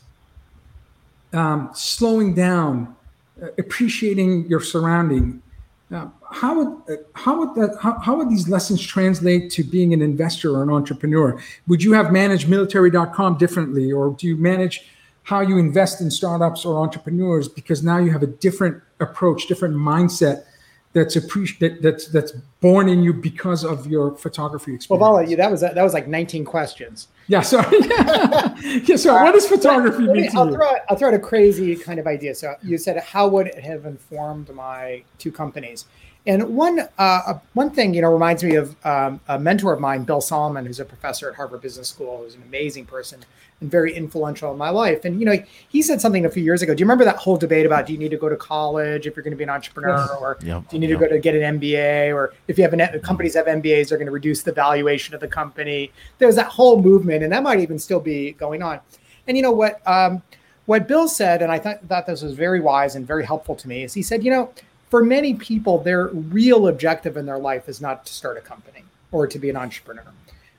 um, slowing down, uh, appreciating your surrounding, now, how would how would that how, how would these lessons translate to being an investor or an entrepreneur? Would you have managed military.com differently, or do you manage how you invest in startups or entrepreneurs because now you have a different approach, different mindset that's appreciate that, that's that's born in you because of your photography experience. Well, Vala, that was that was like 19 questions. Yeah, sorry. yeah, so what does photography mean to I'll you? Throw out, I'll throw out a crazy kind of idea. So you said, how would it have informed my two companies? And one uh, one thing, you know, reminds me of um, a mentor of mine, Bill Sahlman, who's a professor at Harvard Business School, who's an amazing person and very influential in my life. And you know, he said something a few years ago. Do you remember that whole debate about do you need to go to college if you're going to be an entrepreneur, yes. or yep. do you need yep. to go to get an MBA, or if you have an companies have MBAs, they're going to reduce the valuation of the company. There's that whole movement, and that might even still be going on. And you know what? Um, what Bill said, and I th- thought this was very wise and very helpful to me, is he said, you know for many people, their real objective in their life is not to start a company or to be an entrepreneur.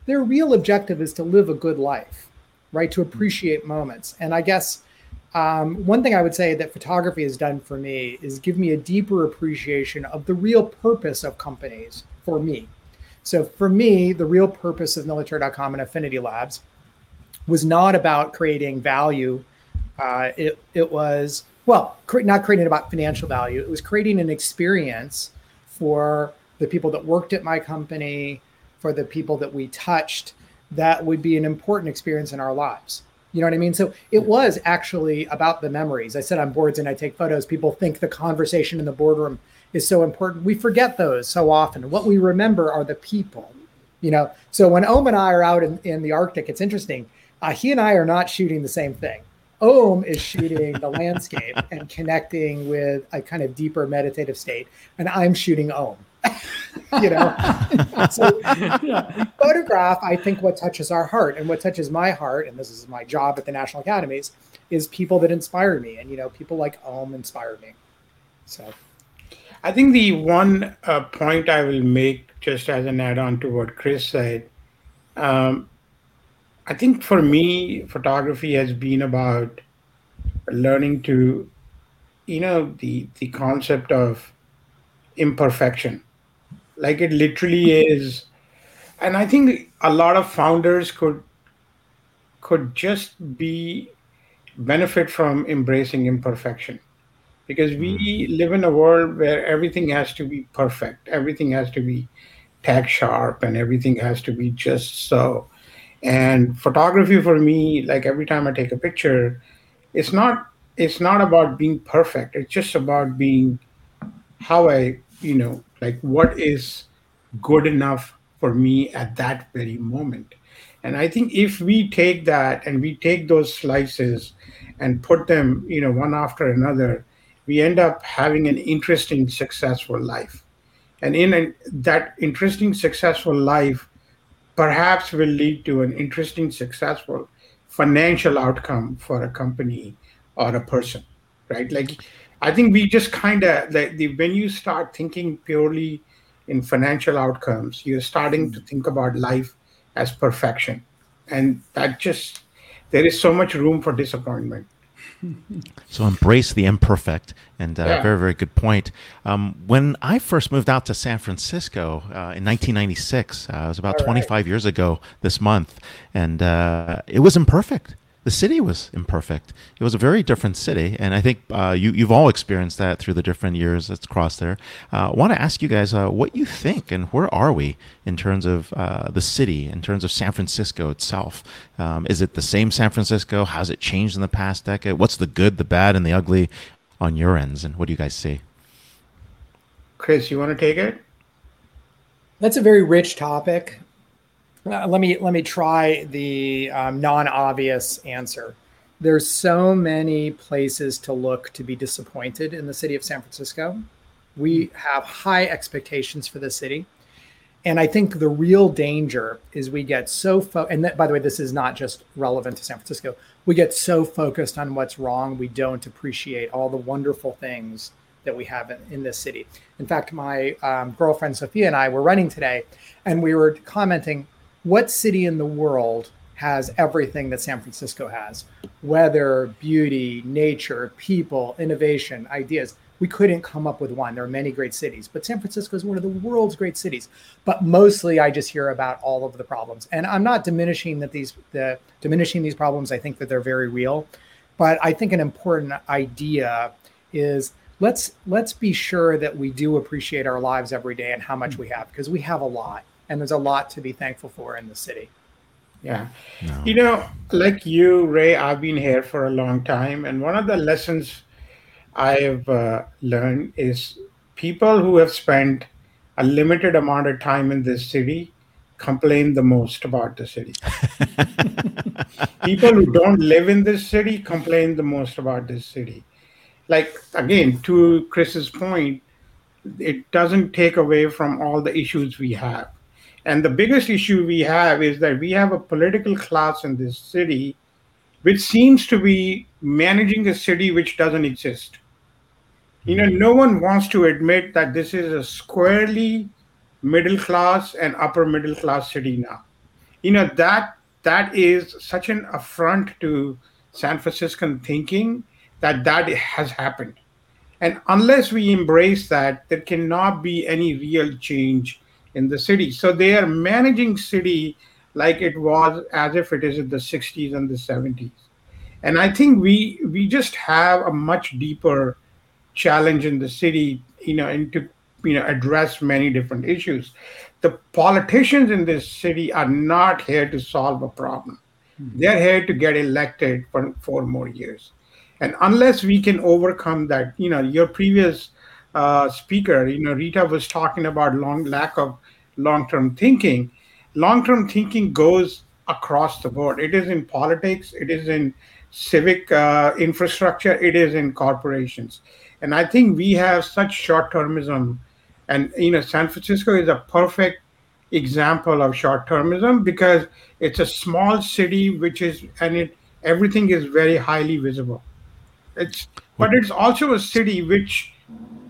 Their real objective is to live a good life, right? To appreciate moments. And I guess um, one thing I would say that photography has done for me is give me a deeper appreciation of the real purpose of companies for me. So for me, the real purpose of military.com and Affinity Labs was not about creating value. Uh, it, it was well, not creating about financial value. It was creating an experience for the people that worked at my company, for the people that we touched, that would be an important experience in our lives. You know what I mean? So it was actually about the memories. I sit on boards and I take photos. People think the conversation in the boardroom is so important. We forget those so often. What we remember are the people. You know, so when Om and I are out in, in the Arctic, it's interesting. Uh, he and I are not shooting the same thing. Om is shooting the landscape and connecting with a kind of deeper meditative state, and I'm shooting Om. you know, so yeah. photograph. I think what touches our heart and what touches my heart, and this is my job at the National Academies, is people that inspire me, and you know, people like Om inspire me. So, I think the one uh, point I will make, just as an add-on to what Chris said, um, I think for me, photography has been about learning to, you know, the the concept of imperfection. Like it literally is, and I think a lot of founders could could just be benefit from embracing imperfection because we hmm. live in a world where everything has to be perfect everything has to be tag sharp and everything has to be just so and photography for me like every time i take a picture it's not it's not about being perfect. It's just about being how i you know like what is good enough for me at that very moment. And i think if we take that and we take those slices and put them you know one after another we end up having an interesting successful life. And in a, that interesting successful life perhaps will lead to an interesting, successful financial outcome for a company or a person, right? Like, I think we just kind of like the when you start thinking purely in financial outcomes, you're starting to hmm. think about life as perfection, and that just there is so much room for disappointment. So embrace the imperfect, and uh, yeah. very, very good point. Um, when I first moved out to San Francisco uh, in 1996, uh, it was about All 25 right. years ago this month, and uh, it was imperfect the city was imperfect. It was a very different city, and I think uh, you you've all experienced that through the different years that's crossed there. Uh, I want to ask you guys uh, what you think and where are we in terms of uh, the city, in terms of San Francisco itself. Um, is it the same San Francisco? Has it changed in the past decade? What's the good, the bad, and the ugly on your ends, and what do you guys see? Chris, you want to take it? That's a very rich topic. Uh, let me let me try the um, non-obvious answer. There's so many places to look to be disappointed in the city of San Francisco. We have high expectations for the city. And I think the real danger is we get so fo- and that, by the way, this is not just relevant to San Francisco. We get so focused on what's wrong, we don't appreciate all the wonderful things that we have in, in this city. In fact, my um, girlfriend Sophia and I were running today, and we were commenting what city in the world has everything that San Francisco has weather, beauty, nature, people, innovation, ideas. We couldn't come up with one. There are many great cities, but San Francisco is one of the world's great cities. But mostly I just hear about all of the problems. And I'm not diminishing that these the diminishing these problems. I think that they're very real. But I think an important idea is let's let's be sure that we do appreciate our lives every day and how much we have because we have a lot and there's a lot to be thankful for in the city. Yeah. No. You know, like you, Ray, I've been here for a long time. And one of the lessons I've uh, learned is people who have spent a limited amount of time in this city complain the most about the city. people who don't live in this city complain the most about this city. Like, again, to Chris's point, it doesn't take away from all the issues we have and the biggest issue we have is that we have a political class in this city which seems to be managing a city which doesn't exist. You know, no one wants to admit that this is a squarely middle class and upper middle class city now. You know, that that is such an affront to San Franciscan thinking that that has happened. And unless we embrace that, there cannot be any real change in the city. So they are managing city like it was as if it is in the 60s and the 70s. And I think we we just have a much deeper challenge in the city, you know, and to you know address many different issues. The politicians in this city are not here to solve a problem. Mm-hmm. They're here to get elected for four more years. And unless we can overcome that, you know, your previous uh, speaker, you know, Rita was talking about long lack of long-term thinking. Long-term thinking goes across the board. It is in politics. It is in civic uh, infrastructure. It is in corporations. And I think we have such short-termism, and you know, San Francisco is a perfect example of short-termism because it's a small city, which is and it everything is very highly visible. It's but it's also a city which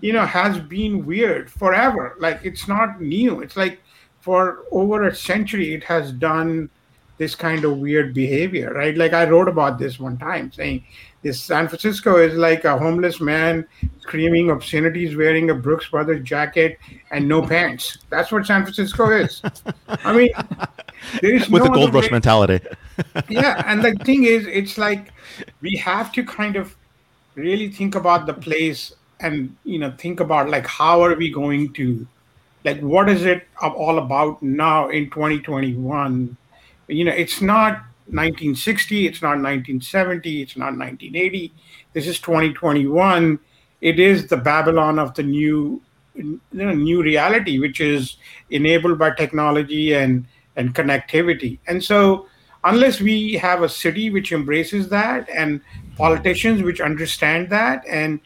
you know has been weird forever. Like it's not new. It's like for over a century it has done this kind of weird behavior right? Like i wrote about this one time saying this san francisco is like a homeless man screaming obscenities wearing a brooks brothers jacket and no pants. That's what san francisco is. I mean there is with no the gold rush way. mentality. Yeah and the thing is it's like we have to kind of really think about the place and you know think about like how are we going to like what is it all about now in 2021 you know it's not 1960 it's not 1970 it's not 1980 this is 2021 it is the babylon of the new you know, new reality which is enabled by technology and and connectivity. And so unless we have a city which embraces that and politicians which understand that and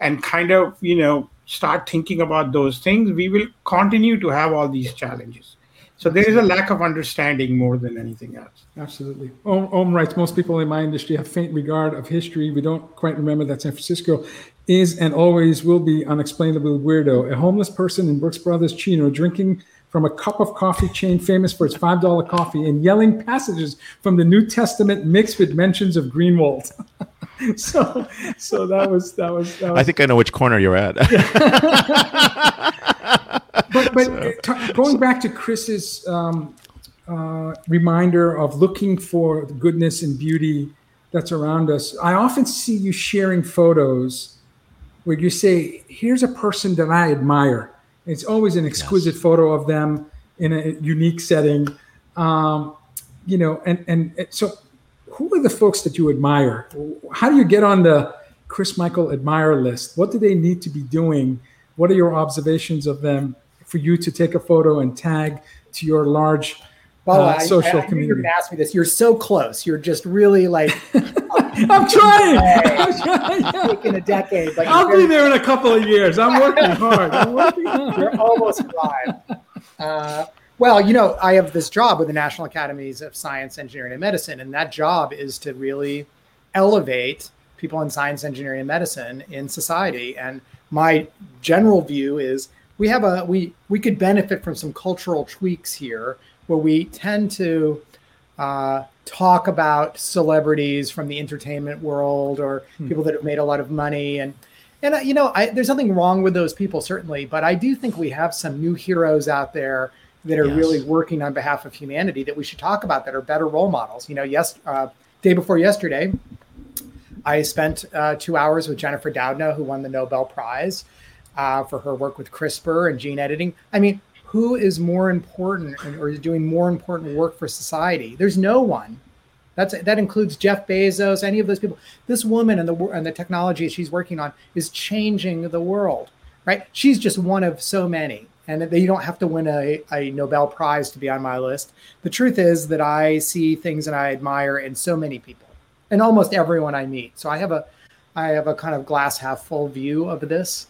and kind of you know start thinking about those things we will continue to have all these challenges so there is a lack of understanding more than anything else absolutely om, om writes most people in my industry have faint regard of history we don't quite remember that san francisco is and always will be unexplainably weirdo. A homeless person in Brooks Brothers Chino drinking from a cup of coffee chain famous for its $5 coffee and yelling passages from the New Testament mixed with mentions of Greenwald. so so that was that was, that was I think I know which corner you're at. but but so, t- going back to Chris's um, uh, reminder of looking for the goodness and beauty that's around us, I often see you sharing photos where you say, "Here's a person that I admire." It's always an exquisite yes. photo of them in a unique setting, um, you know. And and so, who are the folks that you admire? How do you get on the Chris Michel admire list? What do they need to be doing? What are your observations of them for you to take a photo and tag to your large uh, social I, I, community. You're ask me this. You're so close. You're just really like. I'm trying. I'm trying. Taking a decade. Like I'll be there in a couple of years. I'm working hard. I'm working hard. You're almost arrived. Uh, well, you know, I have this job with the National Academies of Science, Engineering, and Medicine, and that job is to really elevate people in science, engineering, and medicine in society. And my general view is we have a we we could benefit from some cultural tweaks here where we tend to uh, talk about celebrities from the entertainment world or hmm. people that have made a lot of money and and uh, you know I, there's nothing wrong with those people certainly but i do think we have some new heroes out there that are yes. really working on behalf of humanity that we should talk about that are better role models you know yes uh, day before yesterday i spent uh, two hours with jennifer doudna who won the nobel prize uh, for her work with CRISPR and gene editing. I mean, who is more important or is doing more important work for society? There's no one. That's that includes Jeff Bezos, any of those people. This woman and the and the technology she's working on is changing the world, right? She's just one of so many, and that you don't have to win a, a Nobel Prize to be on my list. The truth is that I see things and I admire in so many people, and almost everyone I meet. So I have a I have a kind of glass half full view of this.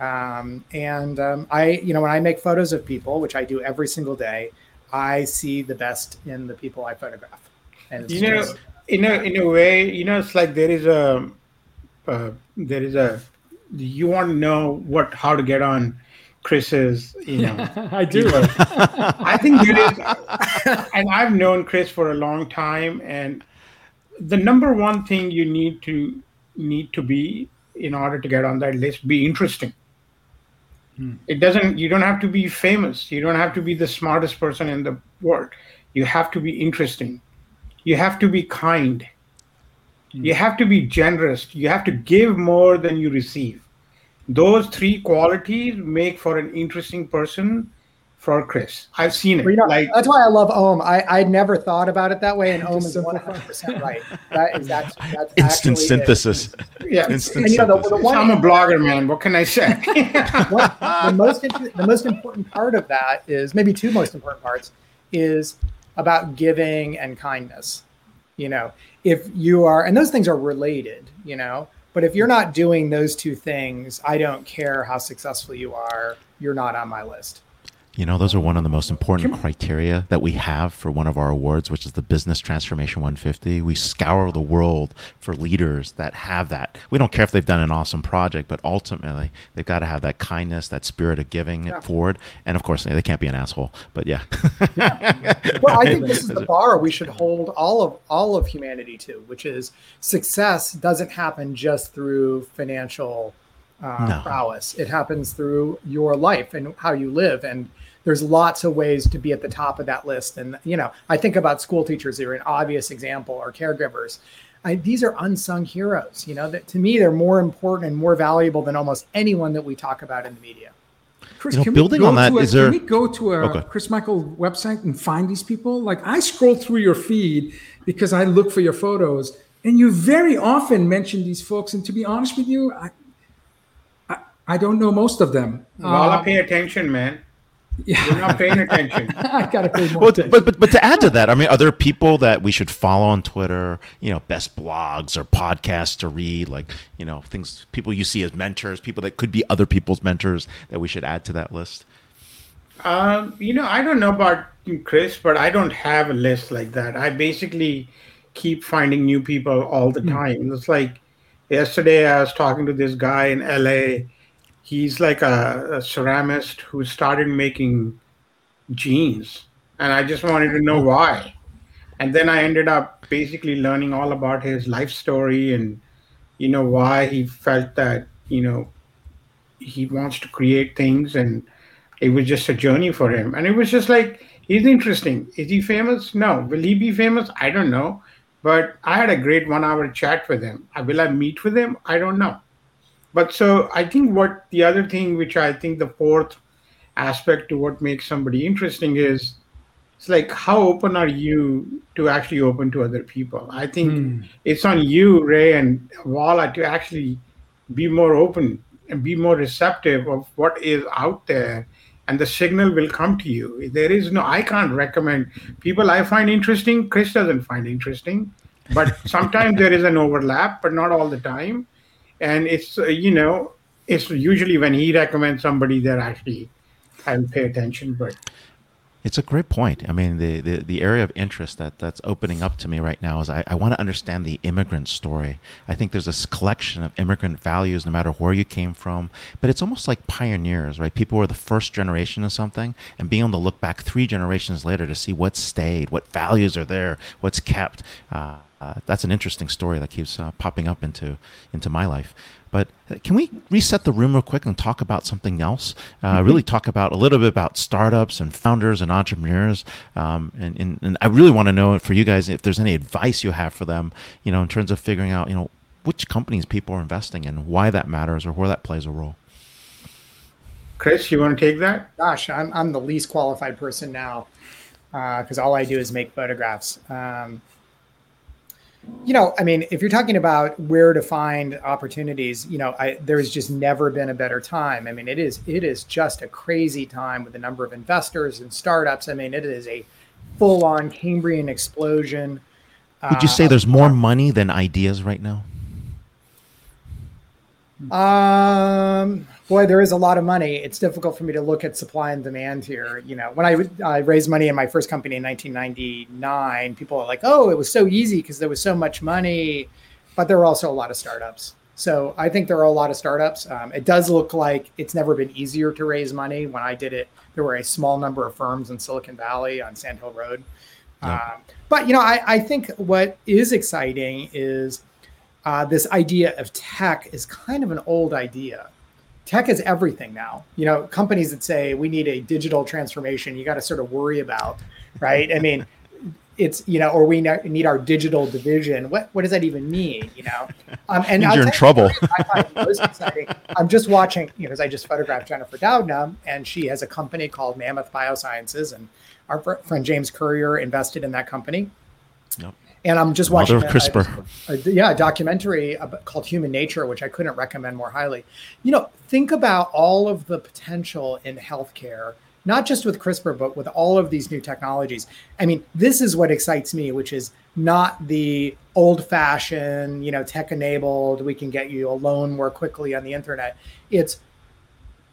Um, and um, I, you know, when I make photos of people, which I do every single day, I see the best in the people I photograph. And you know, just, in a in a way, you know, it's like there is a uh, there is a you want to know what how to get on Chris's, you know. I do. I think there is, and I've known Chris for a long time, and the number one thing you need to need to be in order to get on that list be interesting it doesn't, you don't have to be famous. You don't have to be the smartest person in the world. You have to be interesting. You have to be kind. Mm. You have to be generous. You have to give more than you receive. Those three qualities make for an interesting person for Chris. I've seen it. Well, you know, like that's why I love Om. I I never thought about it that way, and Om is one hundred percent right. That is that's, that's instant synthesis. It. Yeah, instant and, you know, the, the one, I'm a blogger, man. What can I say? what, the most the most important part of that is maybe two most important parts is about giving and kindness. You know, if you are, and those things are related. You know, but if you're not doing those two things, I don't care how successful you are. You're not on my list. You know, those are one of the most important criteria that we have for one of our awards, which is the Business Transformation 150. We scour the world for leaders that have that. We don't care if they've done an awesome project, but ultimately they've got to have that kindness, that spirit of giving yeah. it forward. And of course, they can't be an asshole. But yeah. yeah. Well, I think this is the bar we should hold all of all of humanity to, which is success doesn't happen just through financial uh, no. prowess. It happens through your life and how you live. And there's lots of ways to be at the top of that list. And, you know, I think about school teachers, they're an obvious example, or caregivers. I, these are unsung heroes. You know, that to me, they're more important and more valuable than almost anyone that we talk about in the media. Chris, you know, building on that, a, is there? Can we go to a okay. Chris Michel website and find these people? Like I scroll through your feed because I look for your photos, and you very often mention these folks. And to be honest with you, I, I, I don't know most of them. Well, uh, I pay attention, man. Yeah. You're not paying attention. I gotta pay more well, attention. But, but but to add to that, I mean, are there people that we should follow on Twitter? You know, best blogs or podcasts to read, like you know, things people you see as mentors, people that could be other people's mentors that we should add to that list. Um, you know, I don't know about Chris, but I don't have a list like that. I basically keep finding new people all the mm. time. It's like yesterday I was talking to this guy in LA. He's like a, a ceramist who started making jeans, and I just wanted to know oh. why. And then I ended up basically learning all about his life story and you know why he felt that you know he wants to create things. And it was just a journey for him. And it was just like he's interesting? Is he famous? No. Will he be famous? I don't know. But i had a great one hour chat with him. Will i meet with him? I don't know but so i think what the other thing which i think the fourth aspect to what makes somebody interesting is it's like how open are you to actually open to other people? I think mm. it's on you ray and Vala to actually be more open and be more receptive of what is out there and the signal will come to you. There is no i can't recommend. People i find interesting chris doesn't find interesting. But sometimes there is an overlap but not all the time and it's uh, you know it's usually when he recommends somebody they're actually i'll pay attention but it's a great point. I mean, the, the, the area of interest that, that's opening up to me right now is I, I want to understand the immigrant story. I think there's this collection of immigrant values, no matter where you came from, but it's almost like pioneers, right? People were the first generation of something, and being able to look back three generations later to see what stayed, what values are there, what's kept. Uh, uh, that's an interesting story that keeps uh, popping up into into my life. But uh, can we reset the room real quick and talk about something else? Uh, mm-hmm. Really talk about a little bit about startups and founders and entrepreneurs. Um, and, and, and I really want to know for you guys if there's any advice you have for them, you know, in terms of figuring out, you know, which companies people are investing in, why that matters, or where that plays a role. Chris, you want to take that? Gosh, I'm, I'm the least qualified person now because uh, all I do is make photographs. Um, you know, I mean, if you're talking about where to find opportunities, you know, I, there's just never been a better time. I mean, it is it is just a crazy time with the number of investors and startups. I mean, it is a full-on Cambrian explosion. Would you say uh, there's more money than ideas right now? Um, boy, there is a lot of money. It's difficult for me to look at supply and demand here. You know, when I, I raised money in my first company in 1999, people are like, "Oh, it was so easy because there was so much money," but there were also a lot of startups. So I think there are a lot of startups. Um, it does look like it's never been easier to raise money. When I did it, there were a small number of firms in Silicon Valley on Sand Hill Road. Yeah. Um, but you know, I, I think what is exciting is uh, this idea of tech is kind of an old idea. Tech is everything now. You know, companies that say we need a digital transformation, you got to sort of worry about, right? I mean, it's you know, or we need our digital division. What what does that even mean? You know, um, and you're in trouble. I find most exciting. I'm just watching, you know, because I just photographed Jennifer Doudna, and she has a company called Mammoth Biosciences, and our friend James Currier invested in that company. Yep. And I'm just watching Mother of CRISPR. A, a, yeah, a documentary called Human Nature, which I couldn't recommend more highly. You know, think about all of the potential in healthcare, not just with CRISPR, but with all of these new technologies. I mean, this is what excites me, which is not the old fashioned, you know, tech enabled, we can get you a loan more quickly on the internet. It's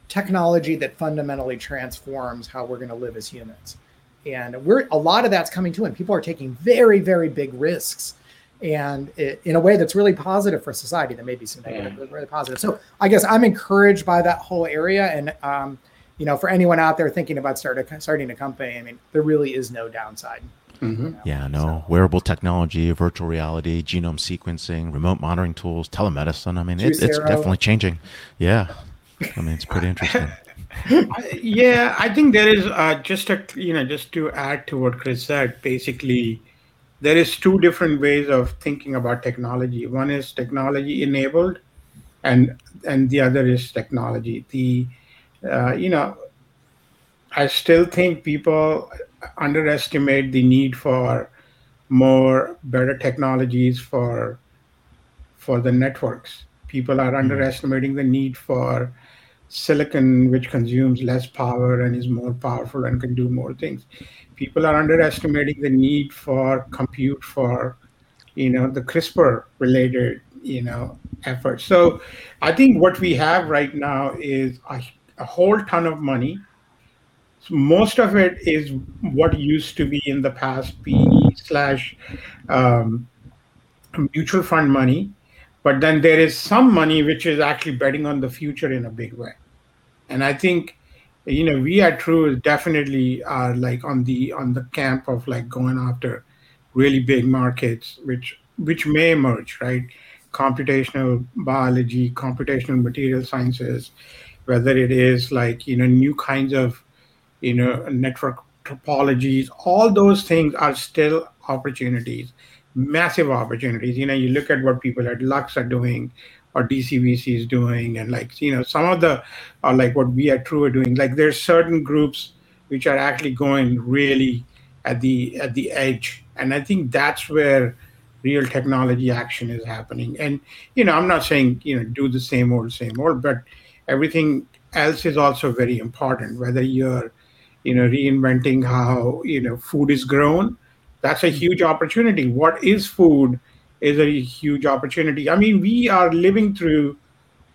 technology that fundamentally transforms how we're going to live as humans and we're a lot of that's coming to and people are taking very very big risks and it, in a way that's really positive for society there may be some negative yeah. but really positive so i guess i'm encouraged by that whole area and um, you know for anyone out there thinking about starting starting a company i mean there really is no downside mm-hmm. you know? yeah no so. wearable technology virtual reality genome sequencing remote monitoring tools telemedicine i mean it, it's definitely changing yeah i mean it's pretty interesting yeah, I think there is uh, just a you know just to add to what Chris said. Basically, there is two different ways of thinking about technology. One is technology enabled, and and the other is technology. The uh, you know, I still think people underestimate the need for more better technologies for for the networks. People are mm-hmm. underestimating the need for silicon which consumes less power and is more powerful and can do more things. People are underestimating the need for compute for you know the crispr related you know efforts. So i think what we have right now is a, a whole ton of money. So most of it is what used to be in the past PE slash um, mutual fund money but then there is some money which is actually betting on the future in a big way. And i think you know we at true definitely are like on the on the camp of like going after really big markets which which may emerge right? Computational biology computational material sciences whether it is like you know new kinds of you know network topologies all those things are still opportunities massive opportunities. You know you look at what people at lux are doing or dcvc is doing and like you know some of the are like what we at true are doing. Like there's certain groups which are actually going really at the at the edge. And i think that's where real technology action is happening. And you know i'm not saying you know do the same old same old but everything else is also very important whether you're you know reinventing how you know food is grown that's a huge opportunity. What is food is a huge opportunity. I mean we are living through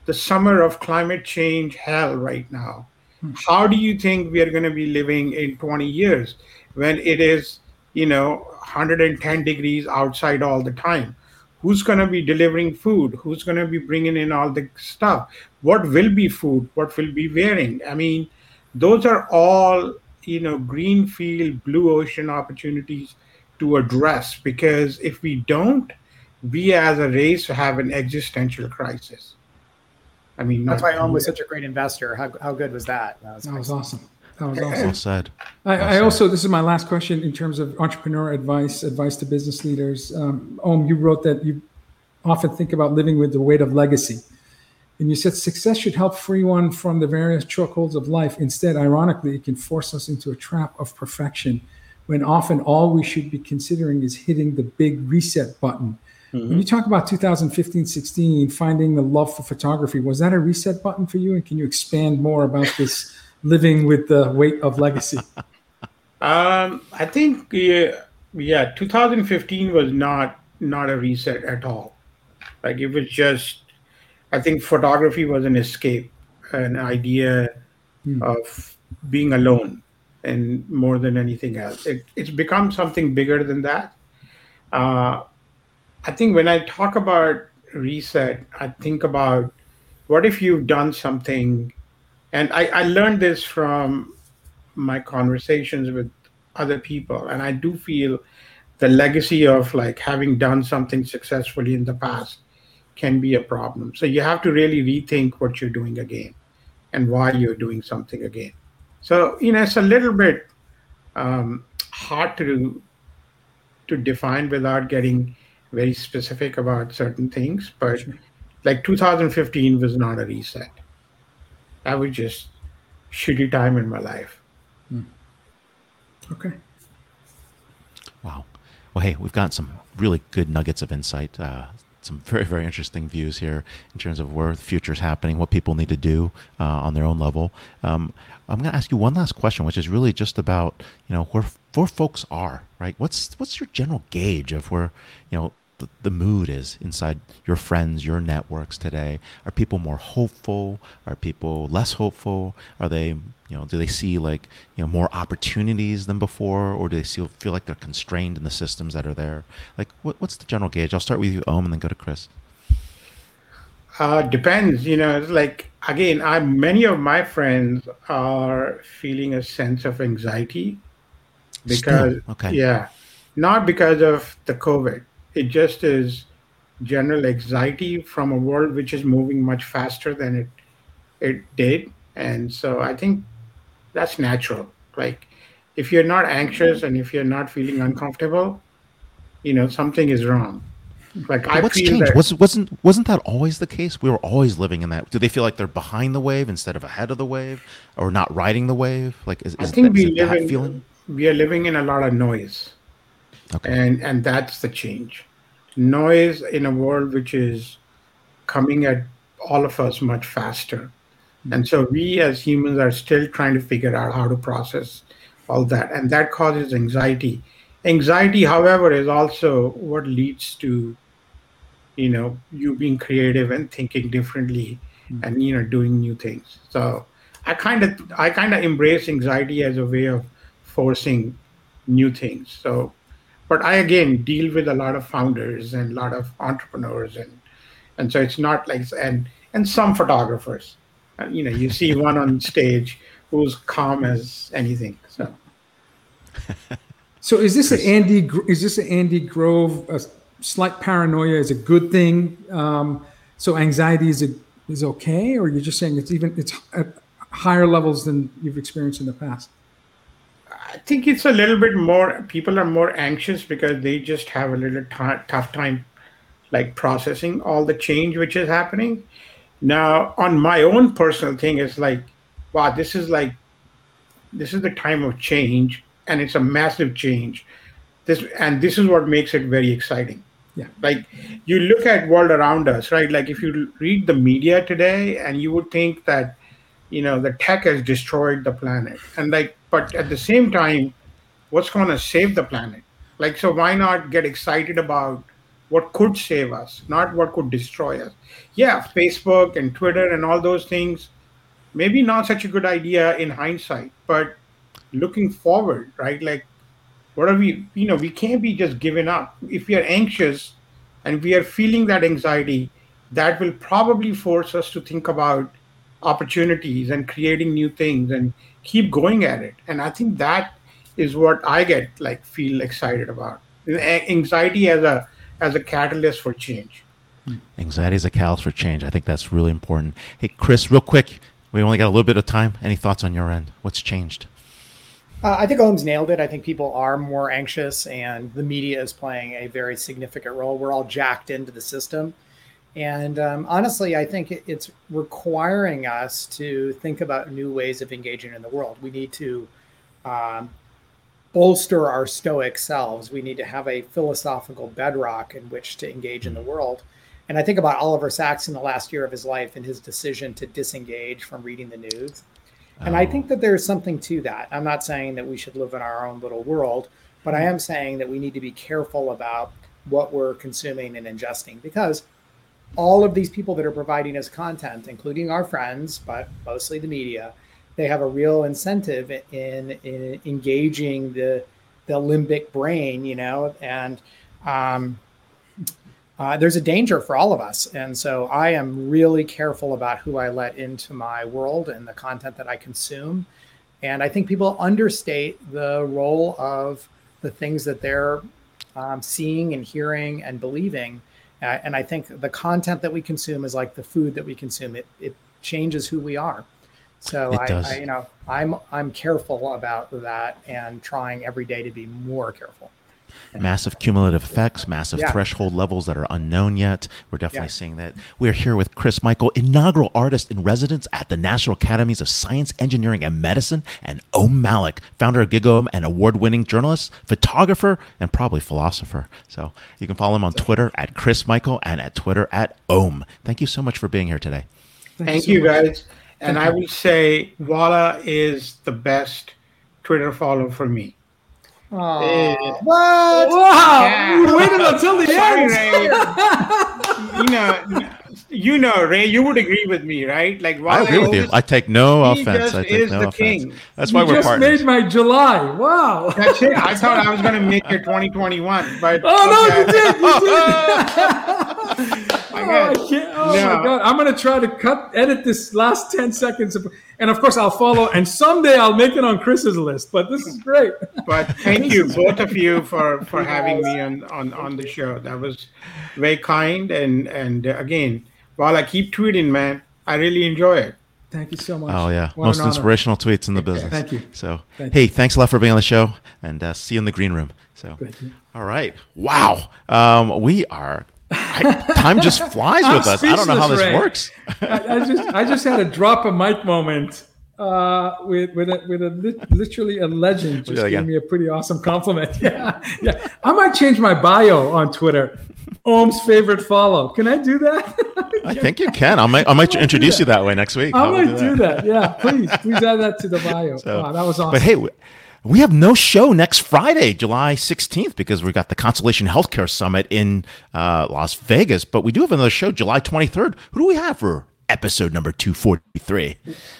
the summer of climate change hell right now. Hmm. how do you think we are going to be living in 20 years when it is you know 110 degrees outside all the time? Who's going to be delivering food? Who's going to be bringing in all the stuff? What will be food? What will be wearing? I mean those are all you know green field, blue ocean opportunities to address because if we don't we as a race have an existential crisis i mean that's why Om was such a great investor how, how good was that that was, that was awesome that was awesome. Well said. I, well I also, this is my last question in terms of entrepreneur advice, advice to business leaders. Um, Om, you wrote that you often think about living with the weight of legacy. And you said success should help free one from the various chokeholds of life. Instead, ironically, it can force us into a trap of perfection when often all we should be considering is hitting the big reset button. Mm-hmm. When you talk about 2015 16, finding the love for photography, was that a reset button for you? And can you expand more about this living with the weight of legacy? Um, I think yeah, yeah, 2015 was not not a reset at all. Like it was just, I think photography was an escape, an idea mm. of being alone, and more than anything else, it, it's become something bigger than that. Uh, I think when I talk about reset, I think about what if you've done something and I, I learned this from my conversations with other people and i do feel the legacy of like having done something successfully in the past can be a problem. So you have to really rethink what you're doing again and why you're doing something again so you know it's a little bit um, hard to to define without getting very specific about certain things but sure. like 2015 was not a reset that was just shitty time in my life. Hmm. Okay. Wow. Well, hey, we've got some really good nuggets of insight. Uh, some very, very interesting views here in terms of where the future is happening, what people need to do uh, on their own level. Um, I'm going to ask you one last question, which is really just about you know where where folks are, right? What's what's your general gauge of where you know the, the mood is inside your friends, your networks today? Are people more hopeful? Are people less hopeful? Are they, you know, do they see like, you know, more opportunities than before, or do they feel feel like they're constrained in the systems that are there? Like, what, what's the general gauge? I'll start with you, Om, and then go to Chris. Uh, depends, you know. It's like again, I many of my friends are feeling a sense of anxiety because, okay. yeah, not because of the COVID, it just is general anxiety from a world which is moving much faster than it it did. And so i think that's natural. Like if you're not anxious and if you're not feeling uncomfortable you know something is wrong. Like I what's changed? that, wasn't wasn't wasn't that always the case? We were always living in that. Do they feel like they're behind the wave instead of ahead of the wave or not riding the wave? Like is, is i think that, we live in, feeling? we are living in a lot of noise Okay. And and that's the change. Noise in a world which is coming at all of us much faster. Mm-hmm. And so we as humans are still trying to figure out how to process all that. And that causes anxiety. Anxiety, however, is also what leads to you know you being creative and thinking differently mm-hmm. and you know doing new things so i kind of i kind of embrace anxiety as a way of forcing new things so but I again deal with a lot of founders and a lot of entrepreneurs and and so it's not like and and some photographers, uh, you know, you see one on stage who's calm as anything. So. So is this an Andy? Is this an Andy Grove? A slight paranoia is a good thing. Um, so anxiety is a, is okay, or you're just saying it's even it's at higher levels than you've experienced in the past. I think it's a little bit more. People are more anxious because they just have a little t- tough time, like processing all the change which is happening. Now, on my own personal thing, it's like, wow, this is like, this is the time of change and it's a massive change. This and this is what makes it very exciting. Yeah. Like you look at world around us, right? Like if you read the media today, and you would think that, you know, the tech has destroyed the planet, and like, but at the same time, what's going to save the planet? Like, so why not get excited about what could save us, not what could destroy us? Yeah, Facebook and Twitter and all those things, maybe not such a good idea in hindsight, but looking forward, right? Like, what are we, you know, we can't be just giving up. If we are anxious and we are feeling that anxiety, that will probably force us to think about opportunities and creating new things and keep going at it. And I think that is what I get like feel excited about. Anxiety as a as a catalyst for change. Anxiety is a catalyst for change. I think that's really important. Hey, Chris, real quick, we only got a little bit of time. Any thoughts on your end? What's changed? Uh, I think Om's nailed it. I think people are more anxious, and the media is playing a very significant role. We're all jacked into the system. And um, honestly, I think it's requiring us to think about new ways of engaging in the world. We need to um, bolster our stoic selves. We need to have a philosophical bedrock in which to engage in the world. And I think about Oliver Sacks in the last year of his life and his decision to disengage from reading the news and I think that there's something to that. I'm not saying that we should live in our own little world, but I am saying that we need to be careful about what we're consuming and ingesting because all of these people that are providing us content, including our friends, but mostly the media, they have a real incentive in, in engaging the the limbic brain, you know, and um, uh, there's a danger for all of us. And so I am really careful about who I let into my world and the content that I consume. And I think people understate the role of the things that they're um, seeing and hearing and believing. Uh, and I think the content that we consume is like the food that we consume. It, it changes who we are. So I, I, you know, I'm I'm careful about that and trying every day to be more careful massive cumulative effects, massive yeah. threshold levels that are unknown yet. We're definitely yeah. seeing that. We're here with Chris Michel, inaugural artist in residence at the National Academies of Science, Engineering, and Medicine, and Om Malik, founder of GigaOm and award winning journalist, photographer, and probably philosopher. So you can follow him on Twitter at Chris Michel and at Twitter at Om. Thank you so much for being here today. Thank, Thank you, so you guys. And Thank I would say Vala is the best Twitter follow for me. Oh, what? Wow! Yeah. You waited until the Sorry, end. Ray. you know, you know, Ray. You would agree with me, right? Like, I agree with you. I take no offense. I take no offense. King. That's why you we're just partners. made my July. Wow. That's it. I thought I was going to make your 2021, but oh no, you did. You did. oh, I can't. Oh no. my god! I'm gonna try to cut, edit this last ten seconds, of, and of course I'll follow. And someday I'll make it on Chris's list. But this is great. But thank you, both of you, for for having me on on on the show. That was very kind. And and uh, again, while I keep tweeting, man, I really enjoy it. Thank you so much. Oh yeah, what most inspirational tweets in the business. Thank you. So Thank hey, you. thanks a lot for being on the show, and uh, see you in the green room. So all right, wow, um, we are I, time just flies with us. I don't know how this Ray. works. I, I, just I just had a drop a mic moment uh, with with a, with a literally a legend just gave me a pretty awesome compliment. Yeah, yeah. I might change my bio on Twitter. Om's favorite follow. Can I do that? I think you can. I might I might introduce you that way next week. I might do that. do that. Yeah, please please add that to the bio. So, wow, that was awesome. But hey we have no show next Friday, July 16th, because we've got the Constellation Healthcare Summit in uh, Las Vegas. But we do have another show July 23rd. Who do we have for episode number 243?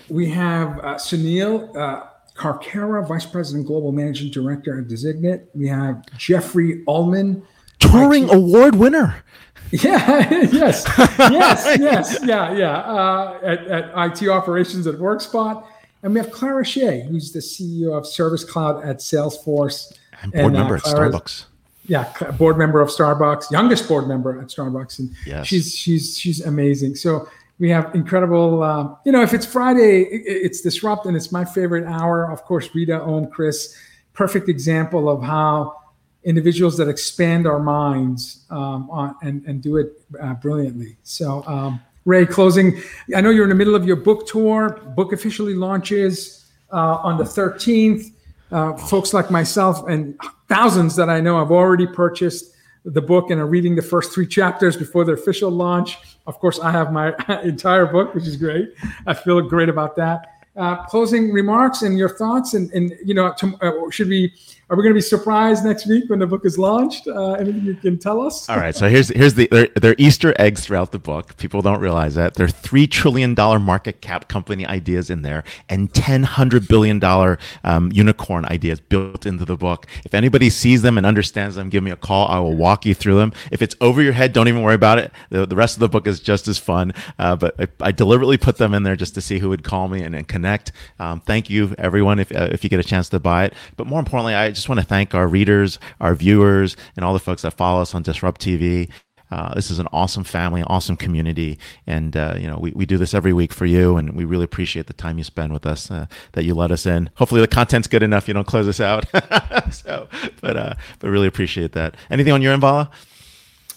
We have uh, Sunil uh, Karkera, Vice President, Global Managing Director and Designate. We have Jeffrey Ullman, Turing award winner. Yeah, yes, yes, yes, yeah, yeah. Uh, at, at IT operations at WorkSpot. And we have Clara Shih, who's the CEO of Service Cloud at Salesforce. And board and, member uh, at Starbucks. Yeah, board member of Starbucks, youngest board member at Starbucks, and yes. she's she's she's amazing. So we have incredible. Uh, you know, if it's Friday, it's disrupt, and it's my favorite hour. Of course, Rita, Om, Chris, perfect example of how individuals that expand our minds um, on, and and do it uh, brilliantly. So. Um, Ray, closing. I know you're in the middle of your book tour. Book officially launches uh, on the 13th. Uh, folks like myself and thousands that I know have already purchased the book and are reading the first three chapters before the official launch. Of course, I have my entire book, which is great. I feel great about that. Uh, closing remarks and your thoughts, and, and you know, to, uh, should we are we going to be surprised next week when the book is launched? Uh, anything you can tell us? All right. So here's here's the there, there are Easter eggs throughout the book. People don't realize that there are three trillion dollar market cap company ideas in there, and ten hundred billion dollar um, unicorn ideas built into the book. If anybody sees them and understands them, give me a call. I will walk you through them. If it's over your head, don't even worry about it. The, the rest of the book is just as fun. Uh, but I, I, deliberately put them in there just to see who would call me and, and connect. Um, thank you, everyone, if uh, if you get a chance to buy it. But more importantly, I just want to thank our readers, our viewers, and all the folks that follow us on Disrupt TV. Uh, this is an awesome family, awesome community, and uh, you know we, we do this every week for you, and we really appreciate the time you spend with us, uh, that you let us in. Hopefully the content's good enough, you don't close us out. so, but uh, but really appreciate that. Anything on your end, Vala?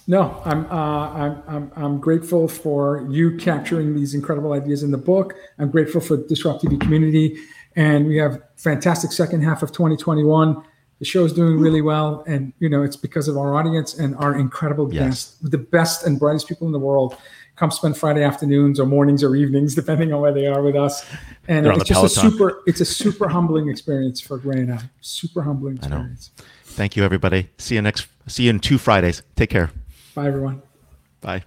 No, I'm, uh, I'm, I'm, I'm grateful for you capturing these incredible ideas in the book. I'm grateful for Disrupt TV community. And we have fantastic second half of 2021. The show is doing really mm-hmm. well. And, you know, it's because of our audience and our incredible yes. guests, the best and brightest people in the world come spend Friday afternoons or mornings or evenings, depending on where they are with us. And it's just Peloton. a super, it's a super humbling experience for Ray and I. Super humbling experience. Thank you, everybody. See you next, see you in two Fridays. Take care. Bye, everyone. Bye.